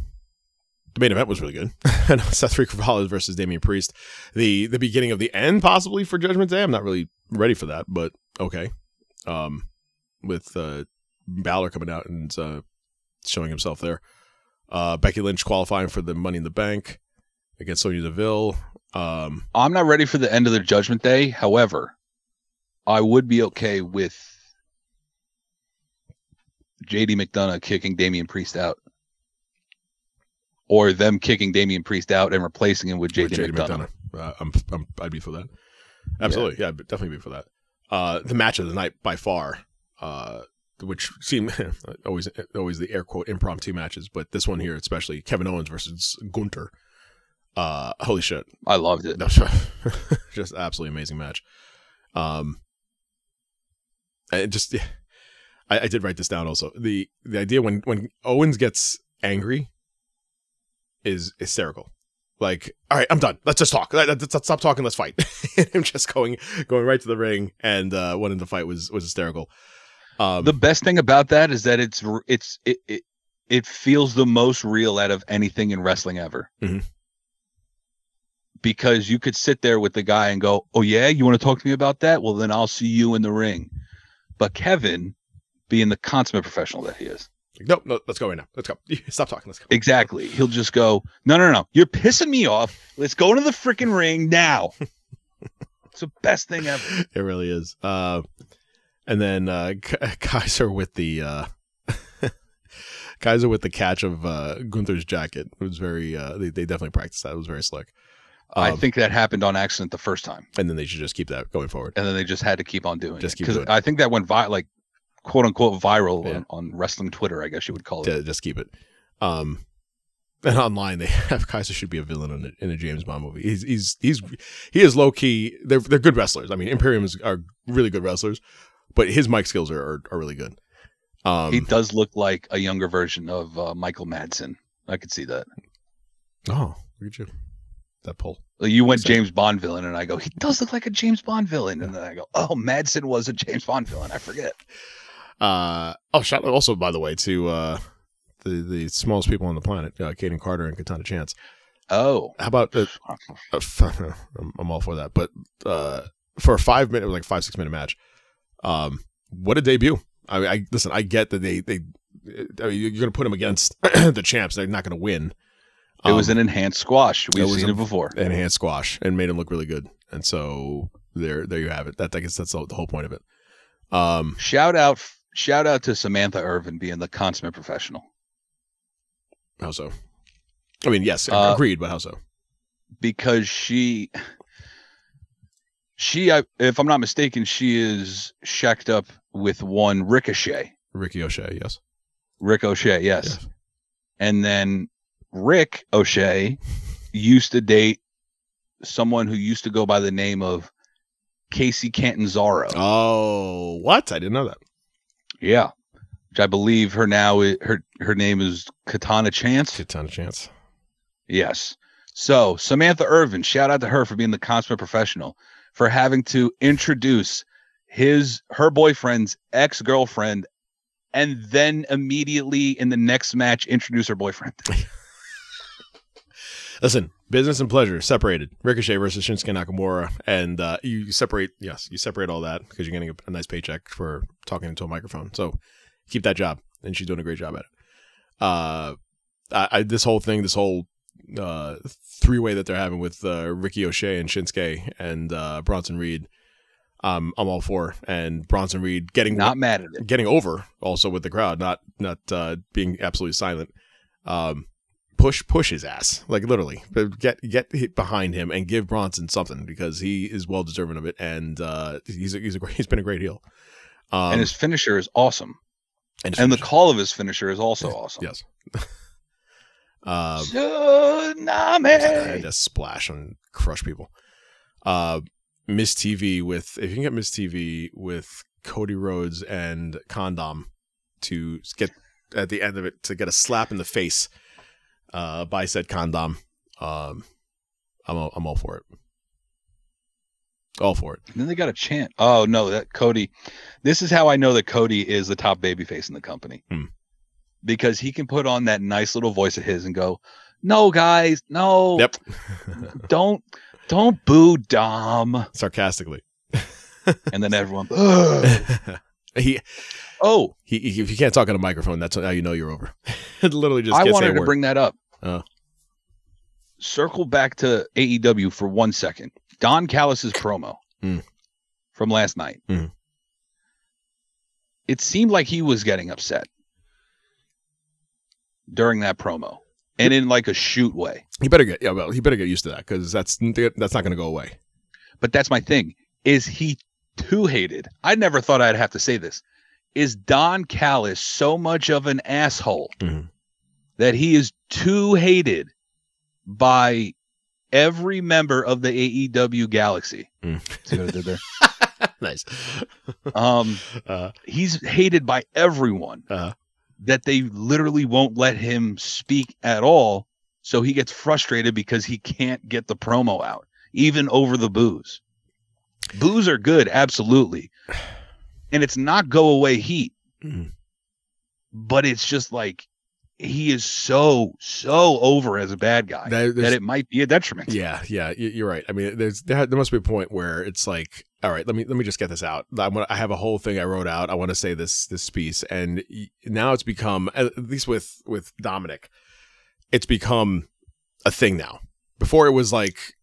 The main event was really good. *laughs* Seth Freakin' versus Damian Priest. The the beginning of the end, possibly for Judgment Day. I'm not really ready for that, but okay um, with uh, Balor coming out and uh, showing himself there. Uh, Becky Lynch qualifying for the Money in the Bank against Sonya Deville. Um, I'm not ready for the end of the Judgment Day. However, I would be okay with JD McDonough kicking Damian Priest out. Or them kicking Damian Priest out and replacing him with JD, McDonough. McDonough. Uh, I'm, I'm, I'd be for that. Absolutely. Yeah, I'd definitely be for that. Uh, the match of the night by far, uh, which seem *laughs* always always the air quote impromptu matches, but this one here especially Kevin Owens versus Gunther. Uh, holy shit! I loved it. *laughs* Just absolutely amazing match. Um, and just I, I did write this down also. The the idea when when Owens gets angry is hysterical. Like, all right, I'm done. Let's just talk. Let- Let's, let's stop talking. Let's fight. *laughs* and him just going going right to the ring and uh, winning the fight was was hysterical. Um, The best thing about that is that it's it's it it, it feels the most real out of anything in wrestling ever. Mhm. Because you could sit there with the guy and go, "Oh yeah, you want to talk to me about that? Well, then I'll see you in the ring." But Kevin, being the consummate professional that he is, like, no, no, let's go right now. Let's go. *laughs* Stop talking. Let's go. exactly, he'll just go, "No, no, no, you're pissing me off. Let's go into the freaking ring now." *laughs* it's the best thing ever. it really is. Uh, and then uh, K- *laughs* Kaiser with the uh, Kaiser with the catch of uh, Gunther's jacket. It was very. Uh, they, they definitely practiced that. It was very slick. I Um, think that happened on accident the first time, and then they should just keep that going forward. and then they just had to keep on doing Just it because doing. I think that went vi- like quote unquote viral Yeah. on, on wrestling Twitter. I guess you would call it. Yeah, just keep it. Um, and online they *laughs* have Kaiser should be a villain in a, in a James Bond movie. He's he's he's he is low key. They're they're good wrestlers. I mean, Imperium is, are really good wrestlers, but his mic skills are are, are really good. Um, he does look like a younger version of uh, Michael Madsen. I could see that. oh, look at you, that pull. You went James Bond villain, and I go, he does look like a James Bond villain, and then I go, oh, Madsen was a James Bond villain. I forget. Uh, oh, shout out also by the way to uh, the the smallest people on the planet, uh, Kayden Carter and Katana Chance. Oh, How about uh, uh, *laughs* I'm, all for that, but uh, for a five minute, like five six minute match, um, what a debut! I, mean, I listen. I get that they they. I mean, you're going to put them against *clears throat* the champs. They're not going to win. it was Um, an enhanced squash. We've seen it before. enhanced squash and made him look really good. And so there, there you have it. That I guess that's the, the whole point of it. Um, Shout out, shout out to Samantha Irvin being the consummate professional how so? I mean, yes, Uh, agreed, but how so? because she, she, I, if I'm not mistaken, she is shacked up with one Ricochet. Ricky O'Shea, yes. Rick O'Shea, yes. Yes. And then Rick O'Shea used to date someone who used to go by the name of Kacy Catanzaro. Oh, what? I didn't know that. Yeah. Which I believe her now her her name is Katana Chance. Of chance. Yes. So Samantha Irvin, shout out to her for being the consummate professional, for having to introduce his her boyfriend's ex-girlfriend and then immediately in the next match introduce her boyfriend. *laughs* Listen, business and pleasure separated. Ricochet versus Shinsuke Nakamura, and uh, you separate. Yes, you separate all that because you're getting a, a nice paycheck for talking into a microphone. So keep that job, and she's doing a great job at it. Uh, I, I this whole thing, this whole uh, three way that they're having with uh, Ricky O'Shea and Shinsuke and uh, Bronson Reed, um, I'm all for. And Bronson Reed getting Not mad at it. getting over also with the crowd, not not uh, being absolutely silent. Um, push push his ass like literally, but get get behind him and give Bronson something because he is well deserving of it, and uh, he's a, he's a great, *laughs* he's been a great heel. Um, and his finisher is awesome. and, And the call of his finisher is also awesome. yes. um, *laughs* Tsunami. just splash and crush people. Uh, Miz TV with if you can get Miz TV with Cody Rhodes and Condom to get at the end of it to get a slap in the face uh, by said Condom, um, I'm all, I'm all for it. All for it. And then they got a chant. Oh no, that Cody. This is how I know that Cody is the top babyface in the company. Hmm. Because he can put on that nice little voice of his and go, "No, guys, no, Yep. *laughs* don't, don't boo Dom." Sarcastically. And then everyone, *laughs* he, oh, he he if you can't talk on a microphone, that's how you know you're over. it *laughs* Literally just I wanted to word. bring that up. Oh. Circle back to AEW for one second. Don Callis's promo Hmm. from last night. Hmm. It seemed like he was getting upset during that promo, and in like a shoot way. He better get yeah, well, he better get used to that because that's that's not going to go away. But that's my thing. Is he too hated? I never thought I'd have to say this. Is Don Callis so much of an asshole Mhm. that he is too hated by every member of the AEW galaxy? Mm. See what I did there? *laughs* nice. Um, Uh, he's hated by everyone uh, that they literally won't let him speak at all. So he gets frustrated because he can't get the promo out, even over the booze. Booze are good, absolutely. And it's not go away heat, Mm. but it's just like he is so, so over as a bad guy There- that, it might be a detriment. yeah, yeah, you're right. I mean, there's there, there must be a point where it's like, all right, let me let me just get this out. I want I have a whole thing I wrote out. I want to say this this piece, and now it's become at least with with Dominik, it's become a thing now. Before it was like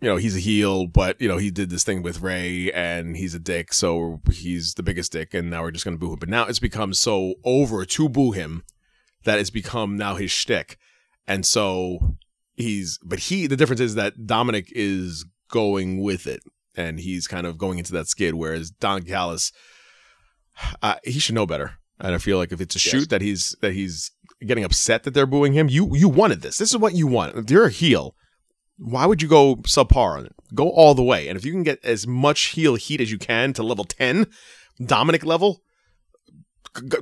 you know, he's a heel, but you know, he did this thing with Rhea and he's a dick, so he's the biggest dick, and now we're just gonna boo him. But now it's become so over to boo him that has become now his shtick. And so he's but he the difference is that Dominik is going with it and he's kind of going into that skid, whereas Don Callis uh, he should know better. And I feel like if it's a Yes. shoot that he's that he's getting upset that they're booing him, you you wanted this. This is what you want. If you're a heel, why would you go subpar on it? Go all the way. And if you can get as much heel heat as you can to level 10, Dominik level,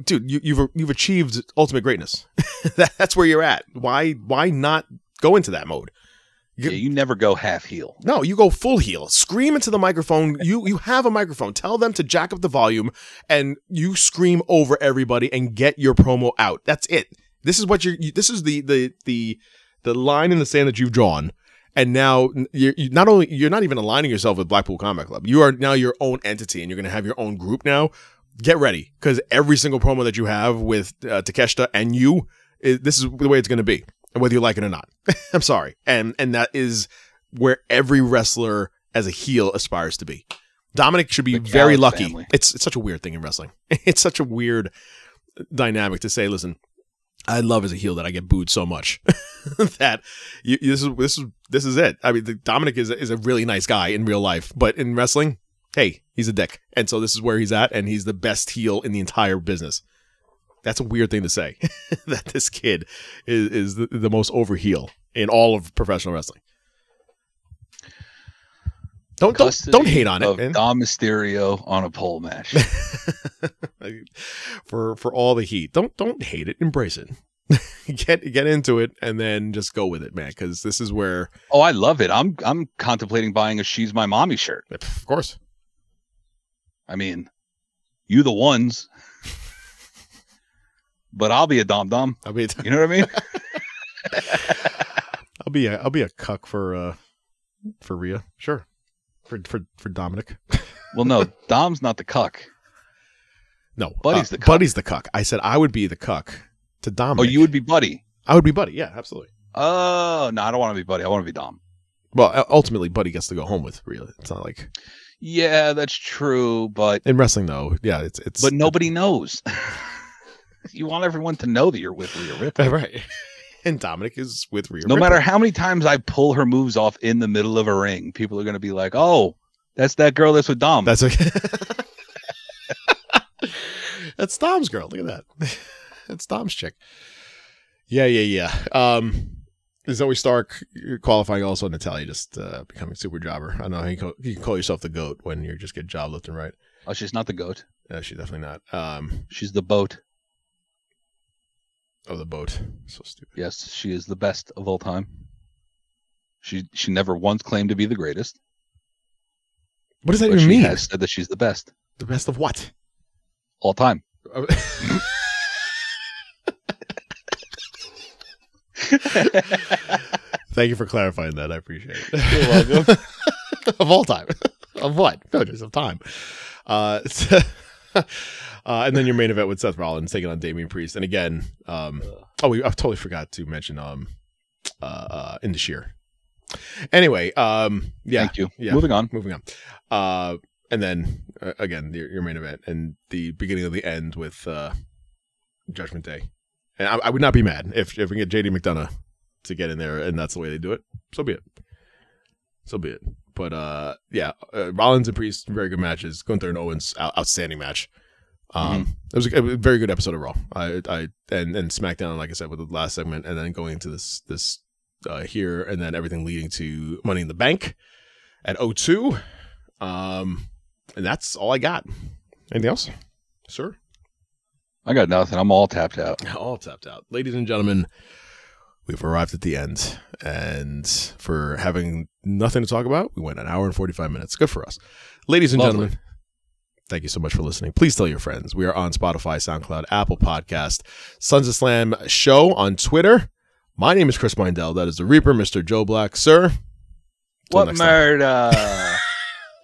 dude, you, you've you've achieved ultimate greatness. *laughs* That- That's where you're at. Why why not go into that mode? Yeah, you never go half heel. No, you go full heel. Scream into the microphone. You you have a microphone. Tell them to jack up the volume and you scream over everybody and get your promo out. That's it. This is what you're you, this is the the the the line in the sand that you've drawn. And now you're you not only you're not even aligning yourself with Blackpool Combat Club. You are now your own entity and you're going to have your own group now. Get ready cuz every single promo that you have with uh, Takeshita and you is, this is the way it's going to be. Whether you like it or not. *laughs* I'm sorry. And and that is where every wrestler as a heel aspires to be. Dominik should be very lucky. family. It's it's such a weird thing in wrestling. *laughs* It's such a weird dynamic to say, listen, I love as a heel that I get booed so much *laughs* that you, this is this is this is it. I mean, the, Dominik is is a really nice guy in real life, but in wrestling, hey, he's a dick, and so this is where he's at, and he's the best heel in the entire business. That's a weird thing to say. *laughs* that this kid is is the, the most over heel in all of professional wrestling. Don't don't, don't hate on it, man. Dom Mysterio on a pole match. *laughs* for for all the heat. Don't don't hate it. Embrace it. *laughs* get get into it and then just go with it, man. Because this is where, oh, I love it. I'm I'm contemplating buying a "She's My Mommy" shirt. of course, I mean, you the ones, but I'll be a dom dom. I'll be You know what I mean? *laughs* I'll be a I'll be a cuck for uh for Rhea. Sure. For for for Dominik. *laughs* well, no, Dom's not the cuck. No, Buddy's uh, the cuck. Buddy's the cuck. I said I would be the cuck to Dom. Oh, you would be Buddy. I would be Buddy. Yeah, absolutely. Oh no, I don't want to be Buddy. I want to be Dom. Well, ultimately, Buddy gets to go home with Rhea. It's not like Yeah, that's true, but in wrestling though. Yeah, it's it's but nobody knows. *laughs* you want everyone to know that you're with Rhea *laughs* Ripley. right. And Dominik is with Rhea. No Ripley. matter how many times I pull her moves off in the middle of a ring, people are going to be like, "Oh, that's that girl that's with Dom." That's okay. *laughs* That's Dom's girl. Look at that. That's Dom's chick. Yeah, yeah, yeah. Um, Zoey Stark qualifying also Natalya just uh, becoming super jobber. I know you, call, you can call yourself the goat when you just get job left and right. oh, she's not the goat. Uh, she's definitely not. Um, She's the boat. oh, the boat. So stupid. Yes, she is the best of all time. She she never once claimed to be the greatest, What does that even she mean? has said that she's the best The best of what? all time. *laughs* *laughs* Thank you for clarifying that. I appreciate it. You're welcome. *laughs* of all time. of what? No, just of time. Uh, so- *laughs* uh, and then your main event with Seth Rollins taking on Damian Priest. And again, um, oh, we, I totally forgot to mention um, uh, uh, in the sheer. Anyway, um, yeah, Thank you. Yeah. Moving on. moving on. Uh, and then uh, again, your, your main event and the beginning of the end with uh, Judgment Day. And I, I would not be mad if if we get JD McDonough to get in there and that's the way they do it. So be it. So be it. But uh, yeah, uh, Rollins and Priest, very good matches. Gunther and Owens, out- outstanding match. Um, it was a, a very good episode of Raw. I, I and and SmackDown, like I said, with the last segment, and then going into this this uh, here, and then everything leading to Money in the Bank at O2. Um, and that's all I got. Anything else, sir? I got nothing. I'm all tapped out. *laughs* All tapped out. Ladies and gentlemen, we've arrived at the end. And for having nothing to talk about, we went an hour and 45 minutes. Good for us. Ladies and Lovely. gentlemen, thank you so much for listening. Please tell your friends. We are on Spotify, SoundCloud, Apple Podcast, Sons of Slam Show on Twitter. My name is Chris Mindell. That is the Reaper, Mr. Joe Black. Sir, What murder?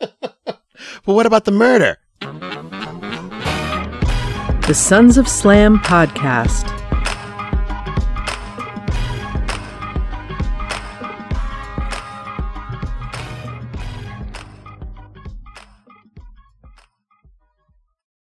*laughs* But what about the murder? The Sons of Slam podcast